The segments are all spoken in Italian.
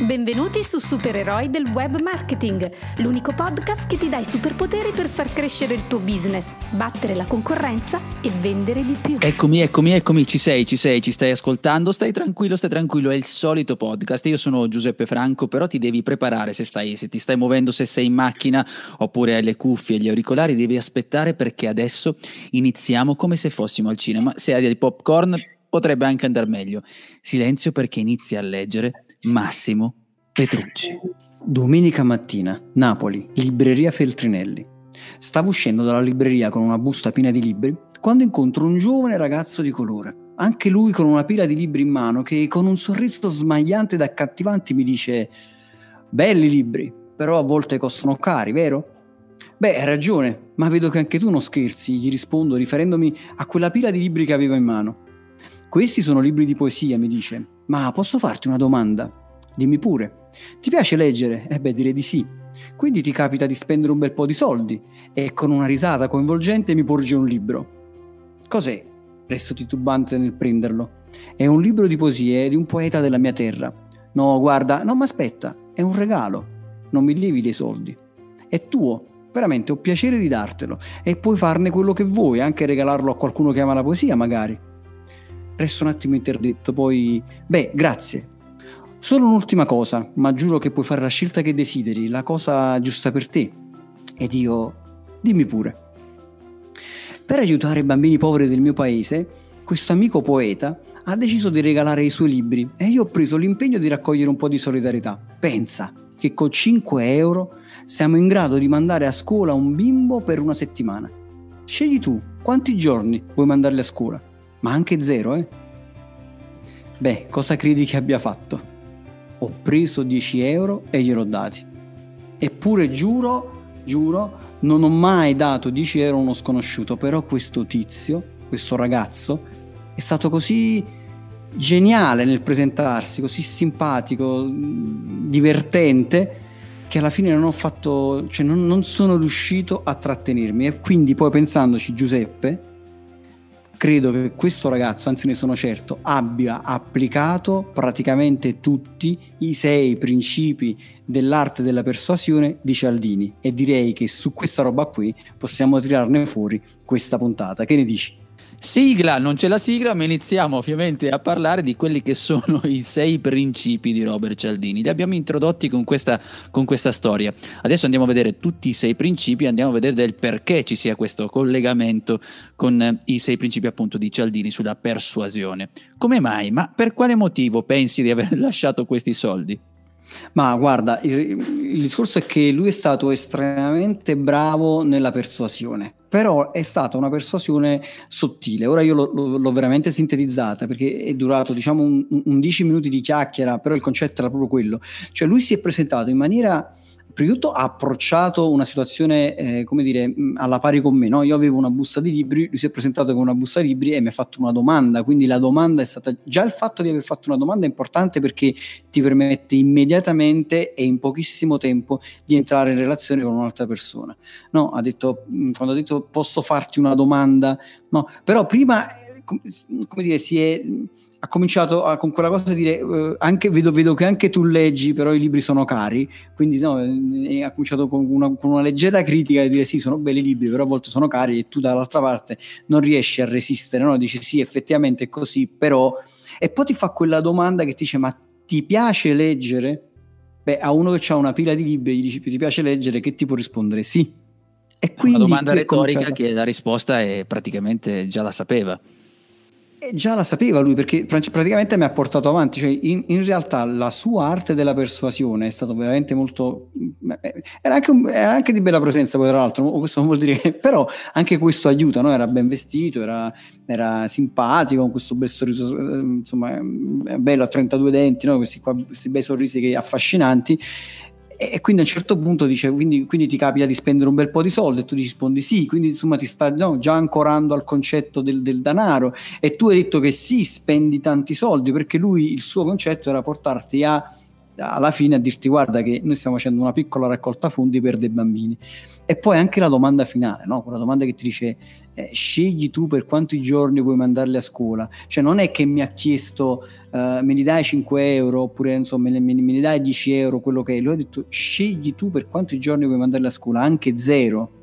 Benvenuti su Supereroi del Web Marketing, l'unico podcast che ti dà i superpoteri per far crescere il tuo business, battere la concorrenza e vendere di più. Eccomi, eccomi, eccomi, ci sei, ci sei, ci stai ascoltando, stai tranquillo, stai tranquillo, è il solito podcast. Io sono Giuseppe Franco, però ti devi preparare se, stai, se ti stai muovendo, se sei in macchina oppure hai le cuffie e gli auricolari, devi aspettare perché adesso iniziamo come se fossimo al cinema. Se hai dei popcorn potrebbe anche andare meglio. Silenzio perché inizia a leggere Massimo Petrucci. Domenica mattina, Napoli, libreria Feltrinelli. Stavo uscendo dalla libreria con una busta piena di libri quando incontro un giovane ragazzo di colore, anche lui con una pila di libri in mano che con un sorriso smagliante ed accattivante mi dice belli libri, però a volte costano cari, vero? Beh, hai ragione, ma vedo che anche tu non scherzi, gli rispondo riferendomi a quella pila di libri che avevo in mano. Questi sono libri di poesia, mi dice, ma posso farti una domanda? Dimmi pure. Ti piace leggere? Eh beh, direi di sì. Quindi ti capita di spendere un bel po' di soldi e con una risata coinvolgente mi porge un libro. Cos'è? Resto titubante nel prenderlo. È un libro di poesie di un poeta della mia terra. No, guarda, non mi aspetta, è un regalo. Non mi levi dei soldi. È tuo, veramente ho piacere di dartelo e puoi farne quello che vuoi, anche regalarlo a qualcuno che ama la poesia, magari. Resto un attimo interdetto, poi... Beh, grazie, Solo un'ultima cosa, ma giuro che puoi fare la scelta che desideri, la cosa giusta per te. Ed io, dimmi pure. Per aiutare i bambini poveri del mio paese, questo amico poeta ha deciso di regalare i suoi libri e io ho preso l'impegno di raccogliere un po' di solidarietà. Pensa che con 5 euro siamo in grado di mandare a scuola un bimbo per una settimana. Scegli tu quanti giorni vuoi mandarli a scuola, ma anche zero, eh? Beh, cosa credi che abbia fatto? ho preso 10 euro e gliel'ho dati. Eppure giuro, giuro, non ho mai dato 10 euro a uno sconosciuto, però questo tizio, questo ragazzo, è stato così geniale nel presentarsi, così simpatico, divertente, che alla fine non ho fatto, cioè non, non sono riuscito a trattenermi. E quindi poi pensandoci, Giuseppe, credo che questo ragazzo, anzi ne sono certo, abbia applicato praticamente tutti i sei principi dell'arte della persuasione di Cialdini e direi che su questa roba qui possiamo tirarne fuori questa puntata. Che ne dici? Sigla, non c'è la sigla, ma iniziamo ovviamente a parlare di quelli che sono i sei principi di Robert Cialdini. Li abbiamo introdotti con questa, con questa storia. Adesso andiamo a vedere tutti i sei principi, andiamo a vedere del perché ci sia questo collegamento con i sei principi appunto di Cialdini sulla persuasione. Come mai? Ma per quale motivo pensi di aver lasciato questi soldi? Ma guarda, il, il, discorso è che lui è stato estremamente bravo nella persuasione, però è stata una persuasione sottile. Ora io l'ho, l'ho veramente sintetizzata perché è durato diciamo un 10 minuti di chiacchiera, però il concetto era proprio quello. Cioè lui si è presentato in maniera prima di tutto ha approcciato una situazione, eh, come dire, alla pari con me. No? Io avevo una busta di libri, lui si è presentato con una busta di libri e mi ha fatto una domanda. Quindi la domanda è stata. Già il fatto di aver fatto una domanda è importante perché ti permette immediatamente e in pochissimo tempo di entrare in relazione con un'altra persona. No, ha detto, quando ha detto posso farti una domanda, no, però prima, eh, come dire, si è ha cominciato a, con quella cosa di dire uh, anche, vedo, vedo, che anche tu leggi però i libri sono cari quindi no, ha cominciato con una, con una, leggera critica di dire sì sono belli libri però a volte sono cari e tu dall'altra parte non riesci a resistere no? dici sì effettivamente è così però e poi ti fa quella domanda che ti dice ma ti piace leggere? Beh, a uno che ha una pila di libri gli dici ti piace leggere che ti può rispondere sì e quindi una domanda retorica che la risposta è praticamente già la sapeva e già la sapeva lui perché praticamente mi ha portato avanti, cioè in, in, realtà la sua arte della persuasione è stato veramente molto... Eh, era anche, era anche di bella presenza poi tra l'altro, questo non vuol dire che... però anche questo aiuta, no? era ben vestito, era, era simpatico, con questo bel sorriso, eh, insomma, bello a 32 denti, no? questi, qua, questi bei sorrisi che affascinanti e quindi a un certo punto dice quindi, quindi, ti capita di spendere un bel po' di soldi? E tu rispondi sì. Quindi insomma ti sta no, già ancorando al concetto del, del, denaro e tu hai detto che sì spendi tanti soldi perché lui il suo concetto era portarti a alla fine a dirti guarda che noi stiamo facendo una piccola raccolta fondi per dei bambini. E poi anche la domanda finale, no? quella domanda che ti dice eh, scegli tu per quanti giorni vuoi mandarli a scuola. Cioè non è che mi ha chiesto uh, me li dai 5 euro oppure insomma me, me, me li dai 10 euro, quello che è. Lui ha detto scegli tu per quanti giorni vuoi mandarli a scuola, anche zero.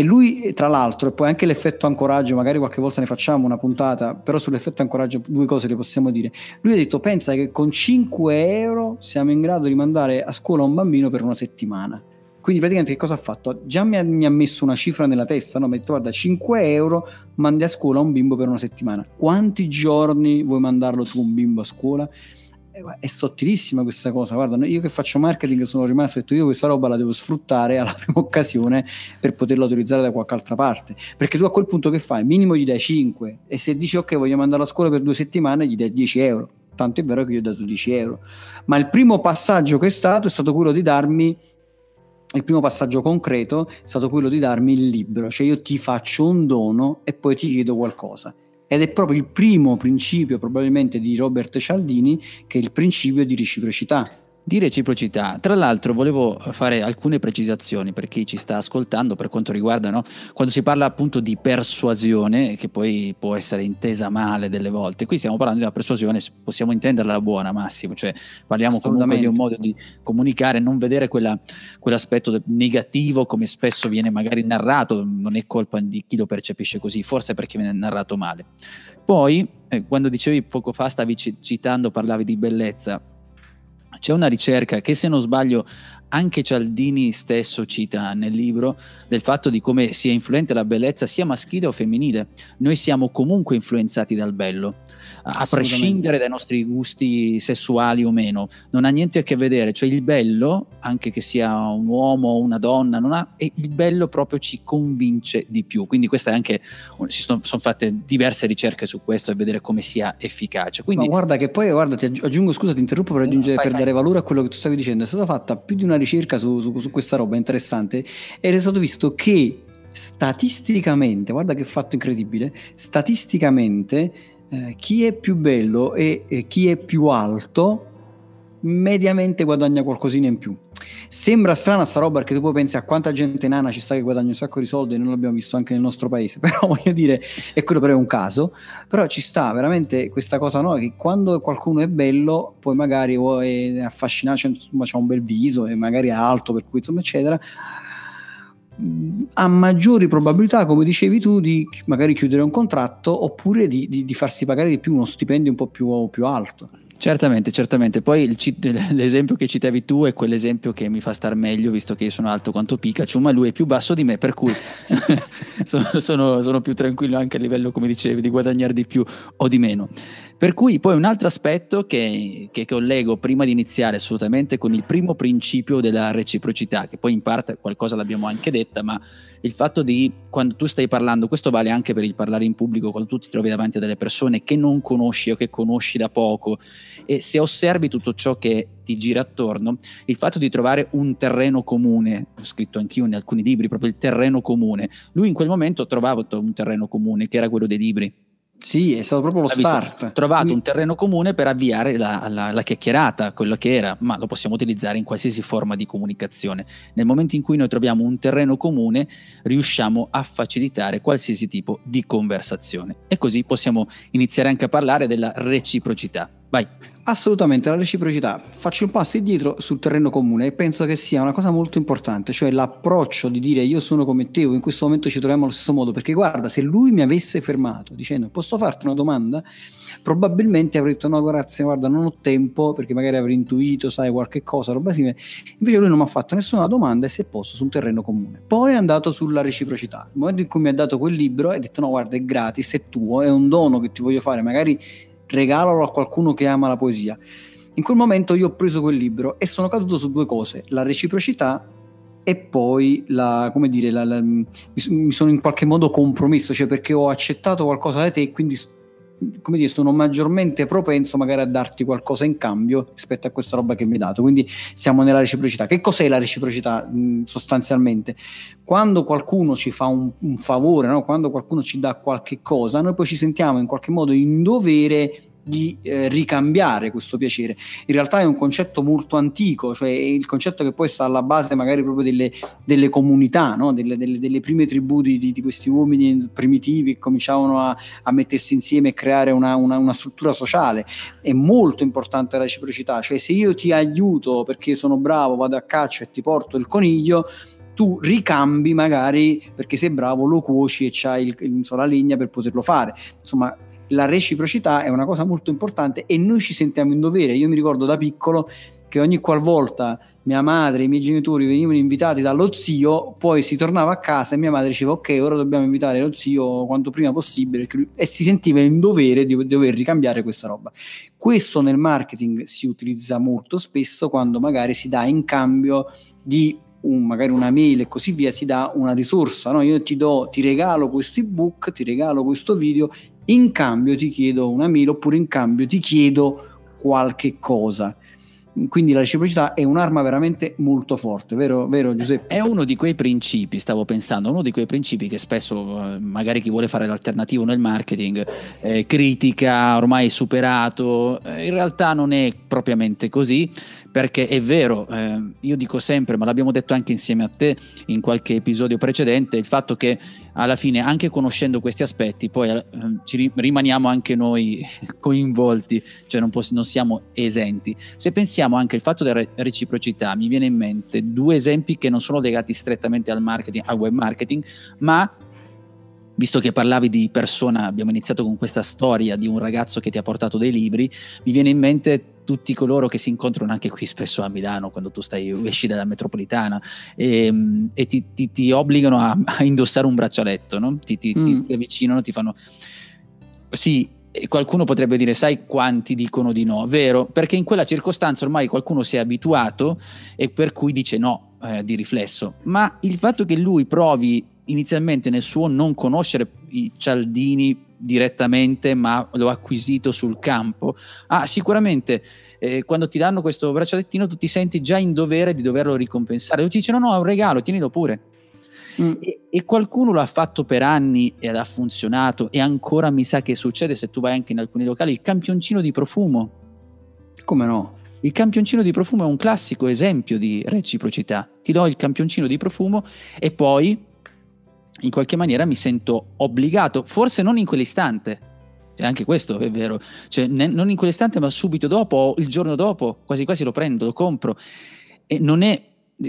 E lui, tra l'altro, e poi anche l'effetto ancoraggio, magari qualche volta ne facciamo una puntata, però sull'effetto ancoraggio due cose le possiamo dire. Lui ha detto, pensa che con 5 euro siamo in grado di mandare a scuola un bambino per una settimana. Quindi praticamente che cosa ha fatto? Già mi ha, mi ha messo una cifra nella testa, no? mi ha detto guarda 5 euro mandi a scuola un bimbo per una settimana. Quanti giorni vuoi mandarlo tu un bimbo a scuola? È sottilissima questa cosa. Guarda, io che faccio marketing sono rimasto detto io questa roba la devo sfruttare alla prima occasione per poterla utilizzare da qualche altra parte. Perché tu a quel punto che fai? Minimo gli dai 5 e se dici ok voglio mandarlo a scuola per due settimane gli dai 10 euro. Tanto è vero che gli ho dato 10 euro. Ma il primo passaggio che è stato è stato quello di darmi il primo passaggio concreto è stato quello di darmi il libro, cioè io ti faccio un dono e poi ti chiedo qualcosa ed è proprio il primo principio probabilmente di Robert Cialdini che è il principio di reciprocità di reciprocità. Tra l'altro volevo fare alcune precisazioni per chi ci sta ascoltando per quanto riguarda no? quando si parla appunto di persuasione, che poi può essere intesa male delle volte. Qui stiamo parlando di una persuasione, possiamo intenderla buona Massimo, cioè parliamo comunque di un modo di comunicare, non vedere quella, quell'aspetto negativo come spesso viene magari narrato, non è colpa di chi lo percepisce così, forse perché viene narrato male. Poi, eh, quando dicevi poco fa, stavi citando, parlavi di bellezza, c'è una ricerca che se non sbaglio anche Cialdini stesso cita nel libro del fatto di come sia influente la bellezza sia maschile o femminile. Noi siamo comunque influenzati dal bello a prescindere dai nostri gusti sessuali o meno, non ha niente a che vedere, cioè il bello, anche che sia un uomo o una donna, non ha, e il bello proprio ci convince di più, quindi questa è anche, si sono, sono fatte diverse ricerche su questo e vedere come sia efficace. Quindi, Ma guarda che poi, guarda, ti aggiungo, scusa ti interrompo per, aggiungere, vai, per vai. dare valore a quello che tu stavi dicendo, è stata fatta più di una ricerca su, su, su questa roba interessante ed è stato visto che statisticamente, guarda che fatto incredibile, statisticamente eh, chi è più bello e, e chi è più alto mediamente guadagna qualcosina in più. Sembra strana sta roba perché tu poi pensi a quanta gente nana ci sta che guadagna un sacco di soldi e non l'abbiamo visto anche nel nostro paese, però voglio dire, e quello però è un caso, però ci sta veramente questa cosa no, che quando qualcuno è bello poi magari o è affascinato, insomma c'ha un bel viso e magari è alto per cui insomma eccetera, ha maggiori probabilità, come dicevi tu, di magari chiudere un contratto oppure di, di, di farsi pagare di più uno stipendio un po' più, più alto. Certamente, certamente. Poi il, l'esempio che citavi tu è quell'esempio che mi fa star meglio, visto che io sono alto quanto Pikachu, ma lui è più basso di me, per cui sono, sono, sono, più tranquillo anche a livello, come dicevi, di guadagnare di più o di meno. Per cui poi un altro aspetto che, che, collego prima di iniziare assolutamente con il primo principio della reciprocità, che poi in parte qualcosa l'abbiamo anche detta, ma il fatto di quando tu stai parlando, questo vale anche per il parlare in pubblico, quando tu ti trovi davanti a delle persone che non conosci o che conosci da poco e se osservi tutto ciò che ti gira attorno, il fatto di trovare un terreno comune, ho scritto anch'io in alcuni libri proprio il terreno comune, lui in quel momento trovava un terreno comune che era quello dei libri sì, è stato proprio lo start. Trovato Quindi... un terreno comune per avviare la, la, la, chiacchierata, quello che era, ma lo possiamo utilizzare in qualsiasi forma di comunicazione. Nel momento in cui noi troviamo un terreno comune, riusciamo a facilitare qualsiasi tipo di conversazione. E così possiamo iniziare anche a parlare della reciprocità. Vai. Assolutamente, la reciprocità. Faccio un passo indietro sul terreno comune e penso che sia una cosa molto importante, cioè l'approccio di dire io sono come te o in questo momento ci troviamo allo stesso modo, perché guarda, se lui mi avesse fermato dicendo posso farti una domanda, probabilmente avrei detto no grazie, guarda non ho tempo perché magari avrei intuito, sai, qualche cosa, roba simile. Invece lui non mi ha fatto nessuna domanda e si è posto su un terreno comune. Poi è andato sulla reciprocità. Il momento in cui mi ha dato quel libro, ha detto no guarda è gratis, è tuo, è un dono che ti voglio fare, magari regalalo a qualcuno che ama la poesia. In quel momento io ho preso quel libro e sono caduto su due cose, la reciprocità e poi la, come dire, la, la, mi, sono in qualche modo compromesso, cioè perché ho accettato qualcosa da te e quindi come dire, sono maggiormente propenso magari a darti qualcosa in cambio rispetto a questa roba che mi hai dato. Quindi siamo nella reciprocità. Che cos'è la reciprocità mh, sostanzialmente? Quando qualcuno ci fa un, un favore, no? quando qualcuno ci dà qualche cosa, noi poi ci sentiamo in qualche modo in dovere di eh, ricambiare questo piacere. In realtà è un concetto molto antico, cioè il concetto che poi sta alla base magari proprio delle, delle comunità, no? delle, delle, delle, prime tribù di, di, questi uomini primitivi che cominciavano a, a mettersi insieme e creare una, una, una, struttura sociale. È molto importante la reciprocità, cioè se io ti aiuto perché sono bravo, vado a caccia e ti porto il coniglio, tu ricambi magari perché sei bravo, lo cuoci e c'hai il, il, la legna per poterlo fare. Insomma, la reciprocità è una cosa molto importante e noi ci sentiamo in dovere. Io mi ricordo da piccolo che ogni qualvolta mia madre i miei genitori venivano invitati dallo zio, poi si tornava a casa e mia madre diceva ok, ora dobbiamo invitare lo zio quanto prima possibile e si sentiva in dovere di dover ricambiare questa roba. Questo nel marketing si utilizza molto spesso quando magari si dà in cambio di un, magari una mail e così via, si dà una risorsa. No? Io ti, do, ti regalo questo ebook, ti regalo questo video, in cambio ti chiedo una mail oppure in cambio ti chiedo qualche cosa quindi la reciprocità è un'arma veramente molto forte, vero, vero, Giuseppe? È uno di quei principi, stavo pensando, uno di quei principi che spesso eh, magari chi vuole fare l'alternativo nel marketing eh, critica, ormai superato, eh, in realtà non è propriamente così, perché è vero, eh, io dico sempre, ma l'abbiamo detto anche insieme a te in qualche episodio precedente, il fatto che alla fine, anche conoscendo questi aspetti, poi eh, ci rimaniamo anche noi coinvolti, cioè non, poss- non, siamo esenti. Se pensiamo anche al fatto della reciprocità, mi viene in mente due esempi che non sono legati strettamente al marketing, al web marketing, ma visto che parlavi di persona, abbiamo iniziato con questa storia di un ragazzo che ti ha portato dei libri, mi viene in mente tutti coloro che si incontrano anche qui spesso a Milano quando tu stai, esci dalla metropolitana e, ehm, e ti, ti, ti, obbligano a, a, indossare un braccialetto, no? ti, mm. ti avvicinano, ti fanno... Sì, qualcuno potrebbe dire, sai quanti dicono di no? Vero, perché in quella circostanza ormai qualcuno si è abituato e per cui dice no eh, di riflesso. Ma il fatto che lui provi inizialmente nel suo non conoscere i cialdini direttamente, ma l'ho acquisito sul campo. Ah, sicuramente eh, quando ti danno questo braccialettino tu ti senti già in dovere di doverlo ricompensare. Lui ti dice no, no, è un regalo, tienilo pure. Mm. E, e, qualcuno l'ha fatto per anni ed ha funzionato e ancora mi sa che succede se tu vai anche in alcuni locali il campioncino di profumo. Come no? Il campioncino di profumo è un classico esempio di reciprocità. Ti do il campioncino di profumo e poi in qualche maniera mi sento obbligato, forse non in quell'istante, cioè, anche questo è vero, cioè, ne, non in quell'istante ma subito dopo o il giorno dopo, quasi quasi lo prendo, lo compro. E non è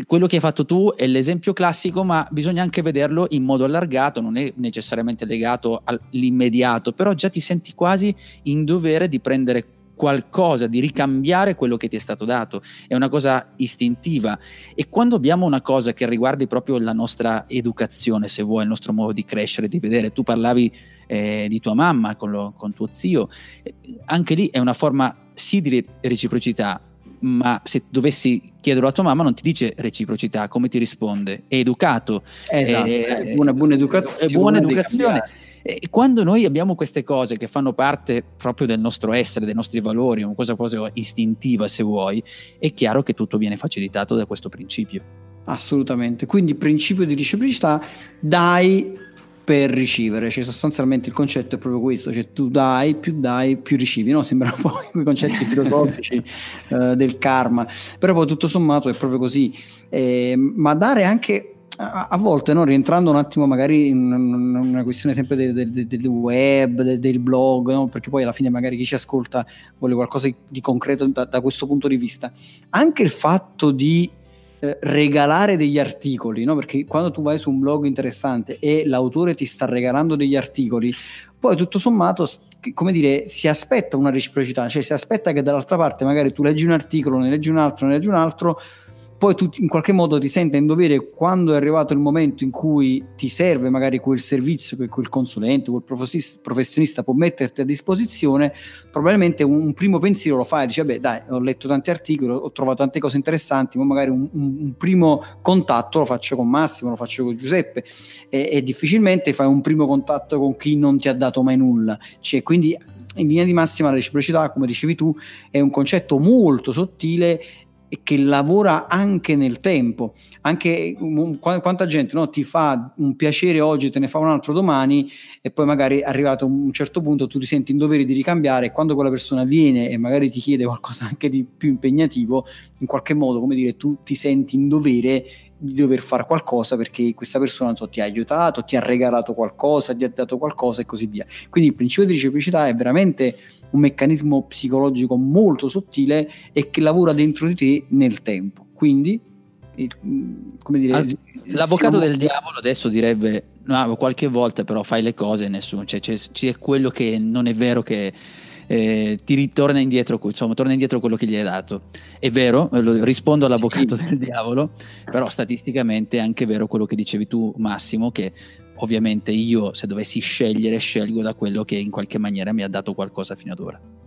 quello che hai fatto tu è l'esempio classico, ma bisogna anche vederlo in modo allargato, non è necessariamente legato all'immediato, però già ti senti quasi in dovere di prendere qualcosa, di ricambiare quello che ti è stato dato. È una cosa istintiva. E quando abbiamo una cosa che riguardi proprio la nostra educazione, se vuoi, il nostro modo di crescere, di vedere, tu parlavi eh, di tua mamma con, lo, con tuo zio, eh, anche lì è una forma sì di reciprocità, ma se dovessi chiederlo a tua mamma non ti dice reciprocità, come ti risponde? È educato. Esatto, è, è buona, buona educazione. È buona educazione. E quando noi abbiamo queste cose che fanno parte proprio del nostro essere, dei nostri valori, una cosa quasi istintiva se vuoi, è chiaro che tutto viene facilitato da questo principio. Assolutamente, quindi principio di reciprocità, dai per ricevere, cioè sostanzialmente il concetto è proprio questo, cioè tu dai, più dai, più ricevi, no? Sembrano un po' quei concetti filosofici uh, del karma, però poi tutto sommato è proprio così, eh, ma dare anche a, volte, no, rientrando un attimo magari in una questione sempre del, del, del web, del, del blog, no? perché poi alla fine magari chi ci ascolta vuole qualcosa di concreto da, da questo punto di vista, anche il fatto di eh, regalare degli articoli, no? perché quando tu vai su un blog interessante e l'autore ti sta regalando degli articoli, poi tutto sommato, come dire, si aspetta una reciprocità, cioè si aspetta che dall'altra parte magari tu leggi un articolo, ne leggi un altro, ne leggi un altro, poi tu in qualche modo ti senti in dovere quando è arrivato il momento in cui ti serve magari quel servizio che quel consulente, quel professionista può metterti a disposizione, probabilmente un, primo pensiero lo fai, dici vabbè dai ho letto tanti articoli, ho trovato tante cose interessanti, ma magari un, un, un primo contatto lo faccio con Massimo, lo faccio con Giuseppe. E, e, difficilmente fai un primo contatto con chi non ti ha dato mai nulla, cioè, quindi in linea di massima la reciprocità, come dicevi tu, è un concetto molto sottile e che lavora anche nel tempo. Anche um, quanta gente no, ti fa un piacere oggi, te ne fa un altro domani e poi magari arrivato a un certo punto tu ti senti in dovere di ricambiare e quando quella persona viene e magari ti chiede qualcosa anche di più impegnativo, in qualche modo, come dire, tu ti senti in dovere di dover fare qualcosa perché questa persona so, ti ha aiutato, ti ha regalato qualcosa, ti ha dato qualcosa e così via. Quindi il principio di reciprocità è veramente un meccanismo psicologico molto sottile e che lavora dentro di te nel tempo. Quindi, come dire, Al, l'avvocato siamo... del diavolo adesso direbbe: no, qualche volta però fai le cose e nessuno, cioè c'è, c'è quello che non è vero che eh, ti ritorna indietro, insomma, torna indietro quello che gli hai dato. È vero, rispondo all'avvocato sì. del diavolo, però statisticamente è anche vero quello che dicevi tu, Massimo, che ovviamente io se dovessi scegliere scelgo da quello che in qualche maniera mi ha dato qualcosa fino ad ora.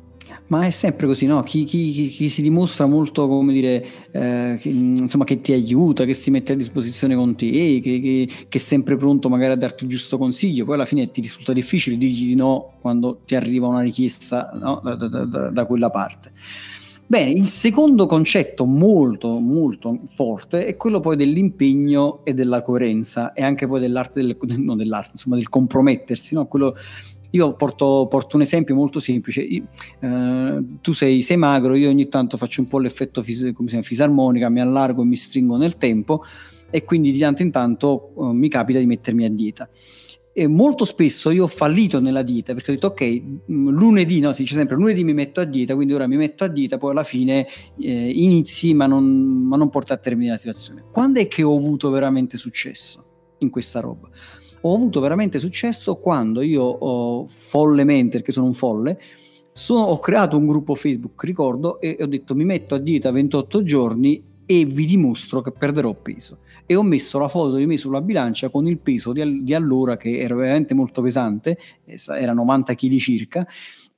Ma è sempre così, no? Chi, chi, chi, si dimostra molto, come dire, eh, che, insomma, che ti aiuta, che si mette a disposizione con te, che, che, che, è sempre pronto magari a darti il giusto consiglio, poi alla fine ti risulta difficile, dici di no quando ti arriva una richiesta no? da, da, da, da quella parte. Bene, il secondo concetto molto molto forte è quello poi dell'impegno e della coerenza e anche poi dell'arte, del, dell'arte insomma del compromettersi, no? quello io porto, porto un esempio molto semplice. Io, eh, tu sei, sei, magro, io ogni tanto faccio un po' l'effetto fis- chiama, fisarmonica, mi allargo e mi stringo nel tempo e quindi di tanto in tanto eh, mi capita di mettermi a dieta. E molto spesso io ho fallito nella dieta perché ho detto ok, mm, lunedì, no, si dice sempre lunedì mi metto a dieta, quindi ora mi metto a dieta, poi alla fine eh, inizi ma non, ma non porta a termine la situazione. Quando è che ho avuto veramente successo in questa roba? Ho avuto veramente successo quando io ho follemente, perché sono un folle, sono, ho creato un gruppo Facebook, ricordo, e ho detto mi metto a dieta 28 giorni e vi dimostro che perderò peso. E ho messo la foto di me sulla bilancia con il peso di, di allora che era veramente molto pesante, era 90 kg circa,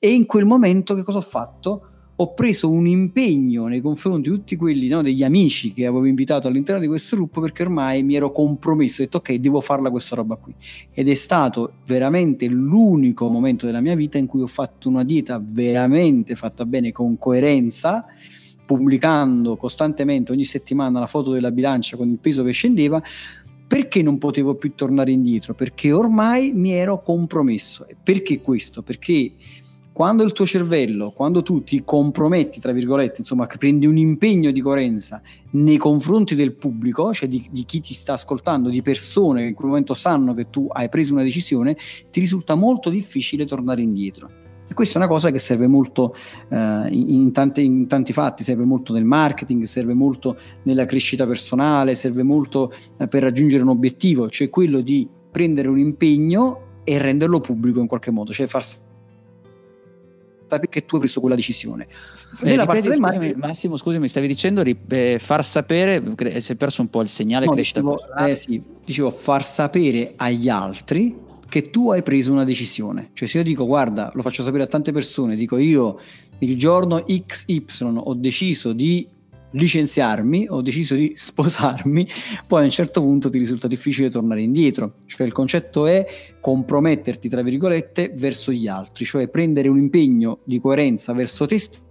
e in quel momento che cosa ho fatto? Ho preso un impegno nei confronti di tutti quelli no, degli amici che avevo invitato all'interno di questo gruppo perché ormai mi ero compromesso, ho detto ok, devo farla questa roba qui. Ed è stato veramente l'unico momento della mia vita in cui ho fatto una dieta veramente fatta bene, con coerenza, pubblicando costantemente ogni settimana la foto della bilancia con il peso che scendeva. Perché non potevo più tornare indietro? Perché ormai mi ero compromesso. Perché questo? Perché quando il tuo cervello, quando tu ti comprometti, tra virgolette, insomma, prendi un impegno di coerenza nei confronti del pubblico, cioè di, di, chi ti sta ascoltando, di persone che in quel momento sanno che tu hai preso una decisione, ti risulta molto difficile tornare indietro. E questa è una cosa che serve molto eh, in, tanti, in, tanti, fatti, serve molto nel marketing, serve molto nella crescita personale, serve molto eh, per raggiungere un obiettivo, cioè quello di prendere un impegno e renderlo pubblico in qualche modo, cioè far perché tu hai preso quella decisione. Eh, Nella parte del scusami, Massimo, scusami, stavi dicendo eh, far sapere, si è perso un po' il segnale no, crescita dicevo, eh, sì, dicevo far sapere agli altri che tu hai preso una decisione. Cioè se io dico guarda, lo faccio sapere a tante persone, dico io il giorno XY ho deciso di licenziarmi, ho deciso di sposarmi, poi a un certo punto ti risulta difficile tornare indietro. Cioè il concetto è comprometterti, tra virgolette, verso gli altri, cioè prendere un impegno di coerenza verso te stesso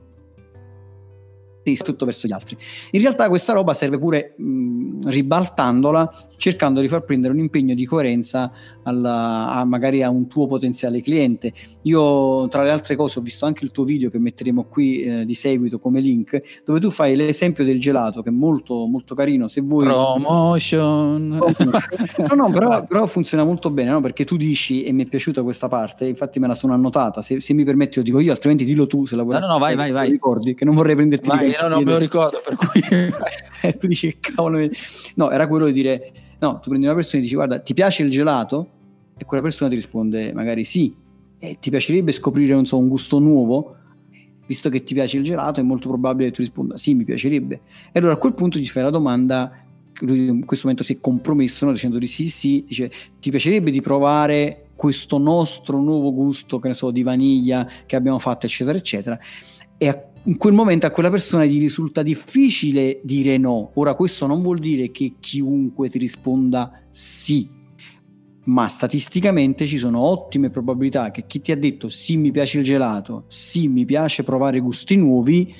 tutto verso gli altri. In realtà questa roba serve pure mh, ribaltandola, cercando di far prendere un impegno di coerenza alla, a, magari a un tuo potenziale cliente. Io tra le altre cose ho visto anche il tuo video che metteremo qui eh, di seguito come link, dove tu fai l'esempio del gelato che è molto molto carino. Se vuoi promotion, no, no, però, però funziona molto bene, no? perché tu dici e mi è piaciuta questa parte, infatti me la sono annotata. Se, se mi permetti, lo dico io, altrimenti dillo tu se la vuoi. No, no, no vai, vai, vai. Ricordi che non vorrei prenderti vai, io non me lo ricordo, per cui... Eh, tu dici cavolo... No, era quello di dire, no, tu prendi una persona e dici, guarda, ti piace il gelato? E quella persona ti risponde, magari sì. E ti piacerebbe scoprire, non so, un gusto nuovo? Visto che ti piace il gelato, è molto probabile che tu risponda, sì, mi piacerebbe. E allora a quel punto ti fai la domanda, lui in questo momento si è compromesso, no? dicendo di sì, sì, dice, ti piacerebbe di provare questo nostro nuovo gusto, che ne so, di vaniglia che abbiamo fatto, eccetera, eccetera. E a in quel momento a quella persona gli risulta difficile dire no. Ora questo non vuol dire che chiunque ti risponda sì, ma statisticamente ci sono ottime probabilità che chi ti ha detto sì mi piace il gelato, sì mi piace provare gusti nuovi,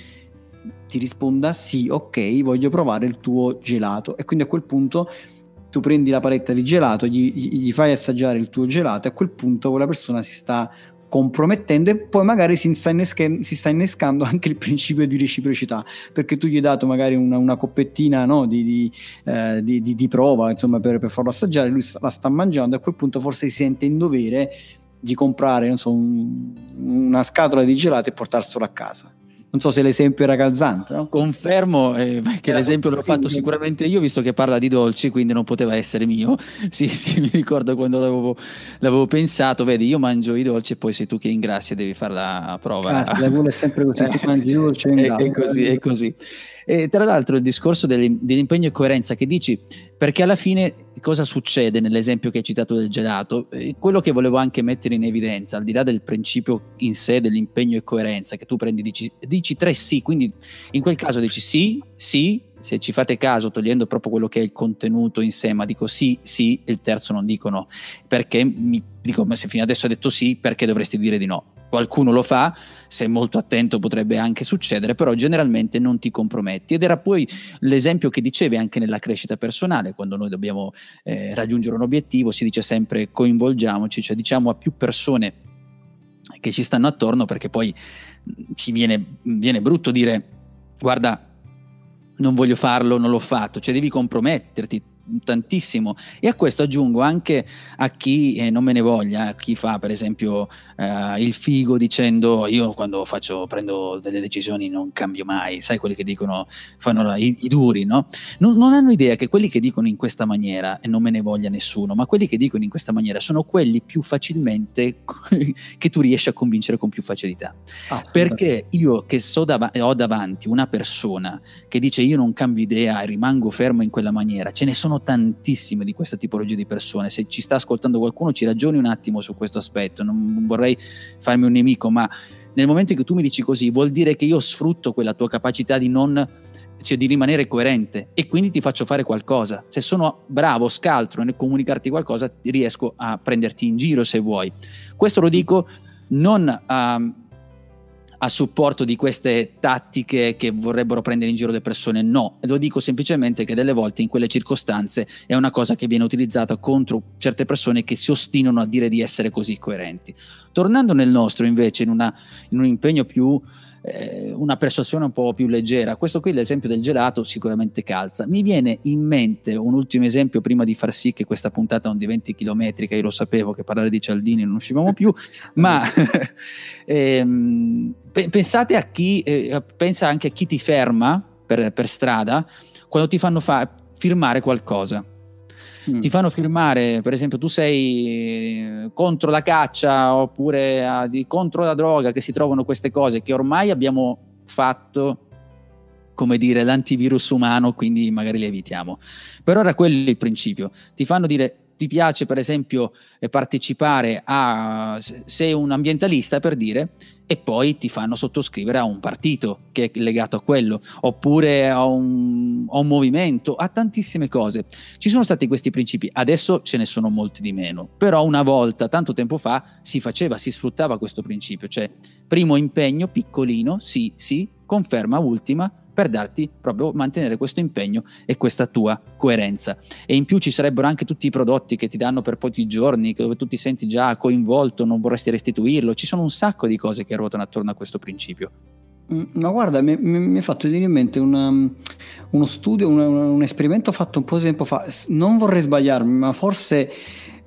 ti risponda sì, ok, voglio provare il tuo gelato. E quindi a quel punto tu prendi la paletta di gelato, gli, gli fai assaggiare il tuo gelato e a quel punto quella persona si sta compromettendo e poi magari si sta, innesca- si sta, innescando anche il principio di reciprocità perché tu gli hai dato magari una, una coppettina no, di, di, eh, di, di, prova insomma, per, per, farlo assaggiare, lui la sta mangiando e a quel punto forse si sente in dovere di comprare so, un, una scatola di gelato e portarselo a casa non so se l'esempio era calzante. No? Confermo eh, che era l'esempio l'ho fatto sicuramente io, visto che parla di dolci, quindi non poteva essere mio. Sì, sì, mi ricordo quando l'avevo, l'avevo pensato. Vedi, io mangio i dolci e poi sei tu che ingrassi e devi fare la prova. Ah, la è sempre così, tu mangi i dolci e È, è così, è così. E tra l'altro il discorso dell'impegno e coerenza che dici, perché alla fine cosa succede nell'esempio che hai citato del gelato? Quello che volevo anche mettere in evidenza, al di là del principio in sé dell'impegno e coerenza, che tu prendi, dici, dici tre sì, quindi in quel caso dici sì, sì, se ci fate caso, togliendo proprio quello che è il contenuto in sé, ma dico sì, sì, e il terzo non dico no, perché mi dico, ma se fino adesso ha detto sì, perché dovresti dire di no? Qualcuno lo fa, se molto attento potrebbe anche succedere, però generalmente non ti comprometti. Ed era poi l'esempio che dicevi anche nella crescita personale, quando noi dobbiamo eh, raggiungere un obiettivo, si dice sempre coinvolgiamoci, cioè diciamo a più persone che ci stanno attorno, perché poi ci viene, viene brutto dire guarda non voglio farlo, non l'ho fatto, cioè devi comprometterti tantissimo e a questo aggiungo anche a chi eh, non me ne voglia, a chi fa per esempio eh, il figo dicendo io quando faccio, prendo delle decisioni non cambio mai, sai quelli che dicono, fanno la, i, i, duri, no? Non, non, hanno idea che quelli che dicono in questa maniera, e non me ne voglia nessuno, ma quelli che dicono in questa maniera sono quelli più facilmente che tu riesci a convincere con più facilità. Ah, Perché io che so dav- ho davanti una persona che dice io non cambio idea e rimango fermo in quella maniera, ce ne sono tantissime di questa tipologia di persone, se ci sta ascoltando qualcuno ci ragioni un attimo su questo aspetto, non vorrei farmi un nemico, ma nel momento in cui tu mi dici così, vuol dire che io sfrutto quella tua capacità di non cioè di rimanere coerente e quindi ti faccio fare qualcosa. Se sono bravo, scaltro nel comunicarti qualcosa, riesco a prenderti in giro se vuoi. Questo lo dico non uh, a supporto di queste tattiche che vorrebbero prendere in giro le persone, no, lo dico semplicemente che delle volte in quelle circostanze è una cosa che viene utilizzata contro certe persone che si ostinano a dire di essere così coerenti. Tornando nel nostro invece, in, una, in un impegno più eh, una persuasione un po' più leggera. Questo qui, l'esempio del gelato, sicuramente calza. Mi viene in mente un ultimo esempio prima di far sì che questa puntata non diventi chilometrica. Io lo sapevo che parlare di Cialdini non uscivamo più, ma ehm, pensate a chi, eh, pensa anche a chi ti ferma per, per strada quando ti fanno fa- firmare qualcosa mm. ti fanno firmare, per esempio, tu sei contro la caccia oppure ah, di, contro la droga, che si trovano queste cose che ormai abbiamo fatto come dire l'antivirus umano, quindi magari li evitiamo. Però era quello il principio. Ti fanno dire ti piace per esempio eh, partecipare a sei un ambientalista per dire e poi ti fanno sottoscrivere a un partito che è legato a quello, oppure a un, a un, movimento, a tantissime cose. Ci sono stati questi principi, adesso ce ne sono molti di meno, però una volta, tanto tempo fa, si faceva, si sfruttava questo principio, cioè primo impegno piccolino, sì, sì, conferma ultima, per darti proprio mantenere questo impegno e questa tua coerenza. E in più ci sarebbero anche tutti i prodotti che ti danno per pochi giorni, dove tu ti senti già coinvolto, non vorresti restituirlo. Ci sono un sacco di cose che ruotano attorno a questo principio. Mm, ma guarda, mi, mi, è fatto venire in mente una, uno studio, un, un esperimento fatto un po' di tempo fa. Non vorrei sbagliarmi, ma forse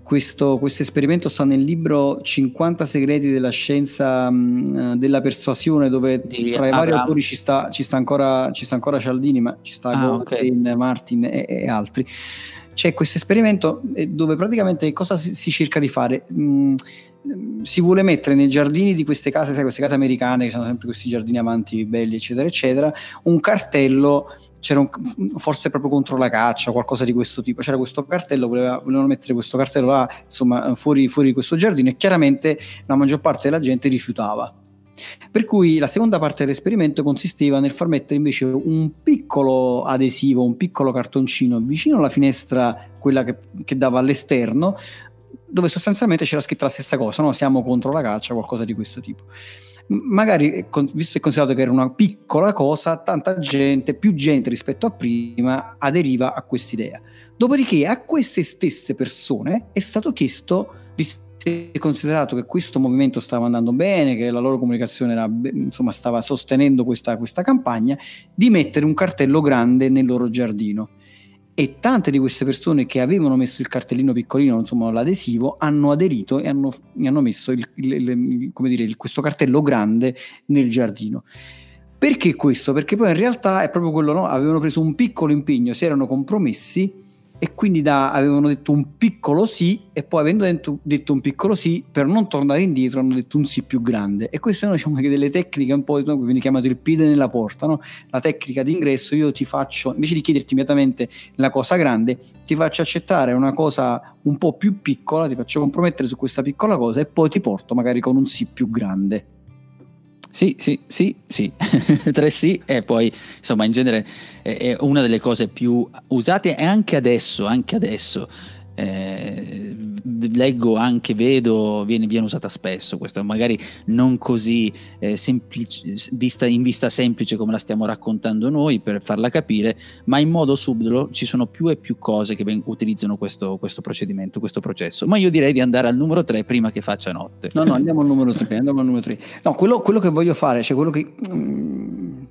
questo, questo, esperimento sta nel libro 50 segreti della scienza mh, della persuasione, dove Di tra i vari autori ci sta, ci, sta ancora, ci sta, ancora, Cialdini, ma ci sta ah, Goldstein, okay. Martin e, e, altri. C'è questo esperimento eh, dove praticamente cosa si, si cerca di fare? Mh, si vuole mettere nei giardini di queste case, sai, queste case americane che sono sempre questi giardini avanti belli, eccetera, eccetera, un cartello c'era un, forse proprio contro la caccia, qualcosa di questo tipo. C'era questo cartello, voleva, volevano mettere questo cartello là, insomma, fuori, fuori questo giardino e chiaramente la maggior parte della gente rifiutava. Per cui la seconda parte dell'esperimento consisteva nel far mettere invece un piccolo adesivo, un piccolo cartoncino vicino alla finestra, quella che, che dava all'esterno, dove sostanzialmente c'era scritta la stessa cosa, no? siamo contro la caccia, qualcosa di questo tipo. magari visto e considerato che era una piccola cosa, tanta gente, più gente rispetto a prima, aderiva a quest'idea. Dopodiché a queste stesse persone è stato chiesto, visto considerato che questo movimento stava andando bene, che la loro comunicazione era, insomma, stava sostenendo questa, questa campagna, di mettere un cartello grande nel loro giardino e tante di queste persone che avevano messo il cartellino piccolino, insomma l'adesivo, hanno aderito e hanno, hanno messo il, il, il, dire, questo cartello grande nel giardino. Perché questo? Perché poi in realtà è proprio quello, no? avevano preso un piccolo impegno, si erano compromessi e quindi da, avevano detto un piccolo sì e poi avendo detto, detto, un piccolo sì per non tornare indietro hanno detto un sì più grande e queste sono diciamo delle tecniche un po' no, viene chiamato il piede nella porta no? la tecnica d'ingresso io ti faccio invece di chiederti immediatamente la cosa grande ti faccio accettare una cosa un po' più piccola ti faccio compromettere su questa piccola cosa e poi ti porto magari con un sì più grande sì, sì, sì, sì, tre sì e poi insomma in genere è una delle cose più usate e anche adesso, anche adesso eh, leggo anche, vedo, viene, viene, usata spesso, questo magari non così eh, semplice, vista, in vista semplice come la stiamo raccontando noi per farla capire, ma in modo subdolo ci sono più e più cose che ben, utilizzano questo, questo, procedimento, questo processo. Ma io direi di andare al numero 3 prima che faccia notte. No, no, andiamo al numero 3. Andiamo al numero 3. No, quello, quello che voglio fare, cioè quello che mm,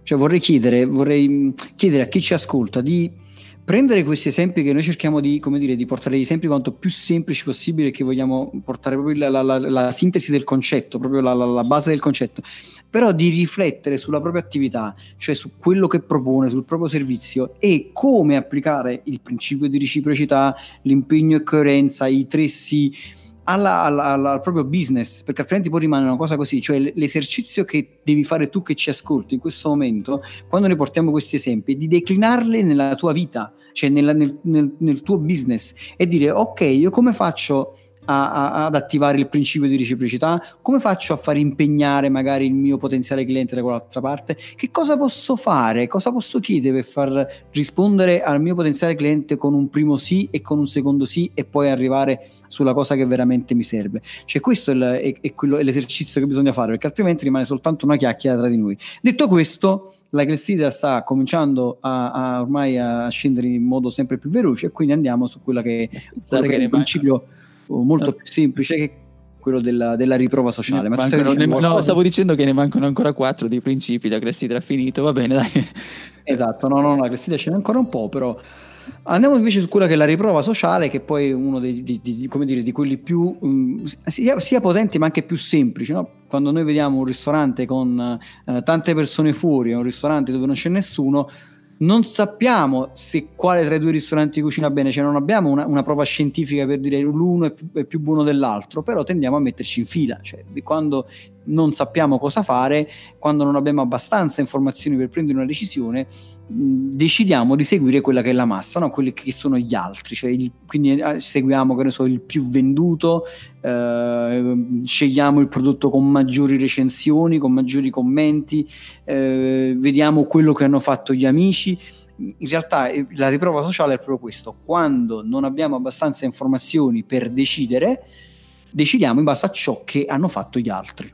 cioè vorrei chiedere, vorrei chiedere a chi ci ascolta di prendere questi esempi che noi cerchiamo di, dire, di portare gli esempi quanto più semplici possibile, che vogliamo portare proprio la, la, la, la sintesi del concetto, proprio la, base del concetto, però di riflettere sulla propria attività, cioè su quello che propone, sul proprio servizio e come applicare il principio di reciprocità, l'impegno e coerenza, i tre sì. Alla, alla, al proprio business, perché altrimenti poi rimane una cosa così, cioè l'esercizio che devi fare tu che ci ascolti in questo momento, quando ne portiamo questi esempi, è di declinarli nella tua vita, cioè nella, nel, nel, nel tuo business e dire ok, io come faccio a, a, ad attivare il principio di reciprocità? Come faccio a far impegnare magari il mio potenziale cliente da quell'altra parte? Che cosa posso fare? Cosa posso chiedere per far rispondere al mio potenziale cliente con un primo sì e con un secondo sì e poi arrivare sulla cosa che veramente mi serve? Cioè questo è, il, è, è, quello, è l'esercizio che bisogna fare perché altrimenti rimane soltanto una chiacchiera tra di noi. Detto questo, la classifica sta cominciando a, a, ormai a scendere in modo sempre più veloce e quindi andiamo su quella che, che è il principio molto più semplice che quello della, della riprova sociale. Ma mancano, ne, no, stavo dicendo che ne mancano ancora quattro di principi, la Clessidra ha finito, va bene, dai. Esatto, no, no, la Clessidra ce n'è ancora un po', però andiamo invece su quella che è la riprova sociale, che poi è uno dei, di, di, dire, di quelli più, um, sia, sia, potenti ma anche più semplici, no? Quando noi vediamo un ristorante con uh, tante persone fuori, un ristorante dove non c'è nessuno, non sappiamo se quale tra i due ristoranti cucina bene, cioè non abbiamo una, una prova scientifica per dire l'uno è più, è più, buono dell'altro, però tendiamo a metterci in fila, cioè quando non sappiamo cosa fare, quando non abbiamo abbastanza informazioni per prendere una decisione, mh, decidiamo di seguire quella che è la massa, no? quelli che sono gli altri, cioè il, quindi eh, seguiamo so, il più venduto, eh, scegliamo il prodotto con maggiori recensioni, con maggiori commenti, eh, vediamo quello che hanno fatto gli amici. In realtà eh, la riprova sociale è proprio questo, quando non abbiamo abbastanza informazioni per decidere, decidiamo in base a ciò che hanno fatto gli altri.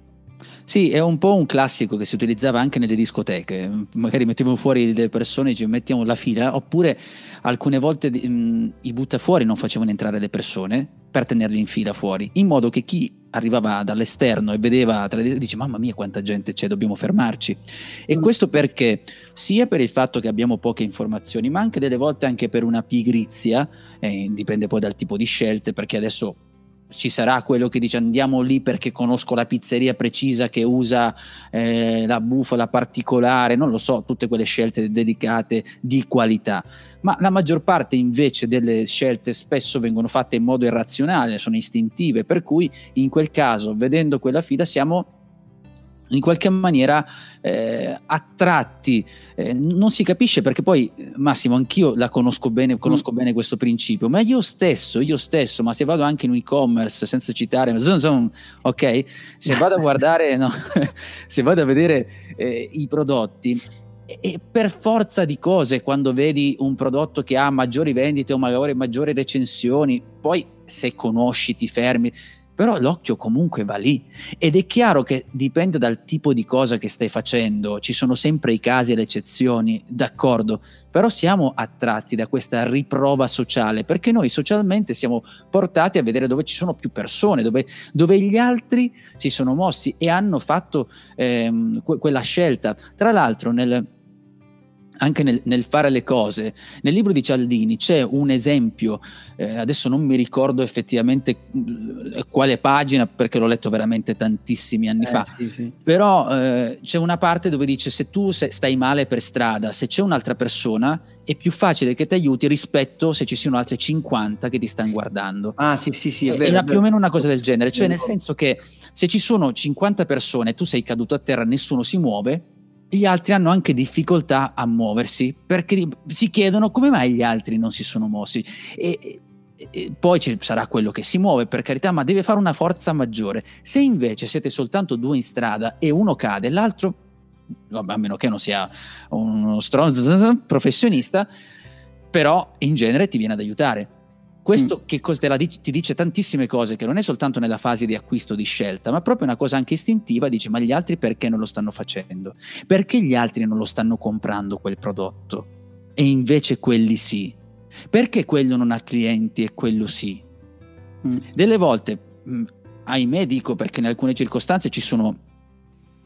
Sì, è un po' un classico che si utilizzava anche nelle discoteche, magari mettiamo fuori delle persone, ci mettiamo la fila, oppure alcune volte mh, i buttafuori non facevano entrare le persone per tenerli in fila fuori, in modo che chi arrivava dall'esterno e vedeva, dice mamma mia quanta gente c'è, dobbiamo fermarci. E mm. questo perché? Sia per il fatto che abbiamo poche informazioni, ma anche delle volte anche per una pigrizia, eh, dipende poi dal tipo di scelte, perché adesso ci sarà quello che dice andiamo lì perché conosco la pizzeria precisa che usa eh, la bufala particolare, non lo so, tutte quelle scelte dedicate di qualità. Ma la maggior parte invece delle scelte spesso vengono fatte in modo irrazionale, sono istintive, per cui in quel caso, vedendo quella fila, siamo in qualche maniera eh, attratti. Eh, non si capisce perché poi, Massimo, anch'io la conosco bene, conosco mm. bene questo principio, ma io stesso, io stesso, ma se vado anche in un e-commerce senza citare, zoom, zoom, ok? Se vado a guardare, no, se vado a vedere eh, i prodotti, e per forza di cose, quando vedi un prodotto che ha maggiori vendite o magari maggiori recensioni, poi se conosci, ti fermi, però l'occhio comunque va lì. Ed è chiaro che dipende dal tipo di cosa che stai facendo, ci sono sempre i casi e le eccezioni, d'accordo, però siamo attratti da questa riprova sociale perché noi socialmente siamo portati a vedere dove ci sono più persone, dove, dove gli altri si sono mossi e hanno fatto ehm, que- quella scelta. Tra l'altro nel anche nel, nel, fare le cose. Nel libro di Cialdini c'è un esempio, eh, adesso non mi ricordo effettivamente eh, quale pagina perché l'ho letto veramente tantissimi anni eh, fa, sì, sì. però eh, c'è una parte dove dice se tu stai male per strada, se c'è un'altra persona è più facile che ti aiuti rispetto se ci siano altre 50 che ti stanno guardando. Ah sì sì sì, è vero. Era più o meno una cosa del genere, cioè nel senso che se ci sono 50 persone e tu sei caduto a terra, nessuno si muove, gli altri hanno anche difficoltà a muoversi perché si chiedono come mai gli altri non si sono mossi. E, e poi ci sarà quello che si muove, per carità, ma deve fare una forza maggiore. Se invece siete soltanto due in strada e uno cade, l'altro, a meno che non sia uno stronzo professionista, però in genere ti viene ad aiutare. Questo mm. che cosa dice, ti dice tantissime cose, che non è soltanto nella fase di acquisto di scelta, ma proprio una cosa anche istintiva, dice ma gli altri perché non lo stanno facendo? Perché gli altri non lo stanno comprando quel prodotto? E invece quelli sì. Perché quello non ha clienti e quello sì? Mm. Delle volte, mh, mm, ahimè dico perché in alcune circostanze ci sono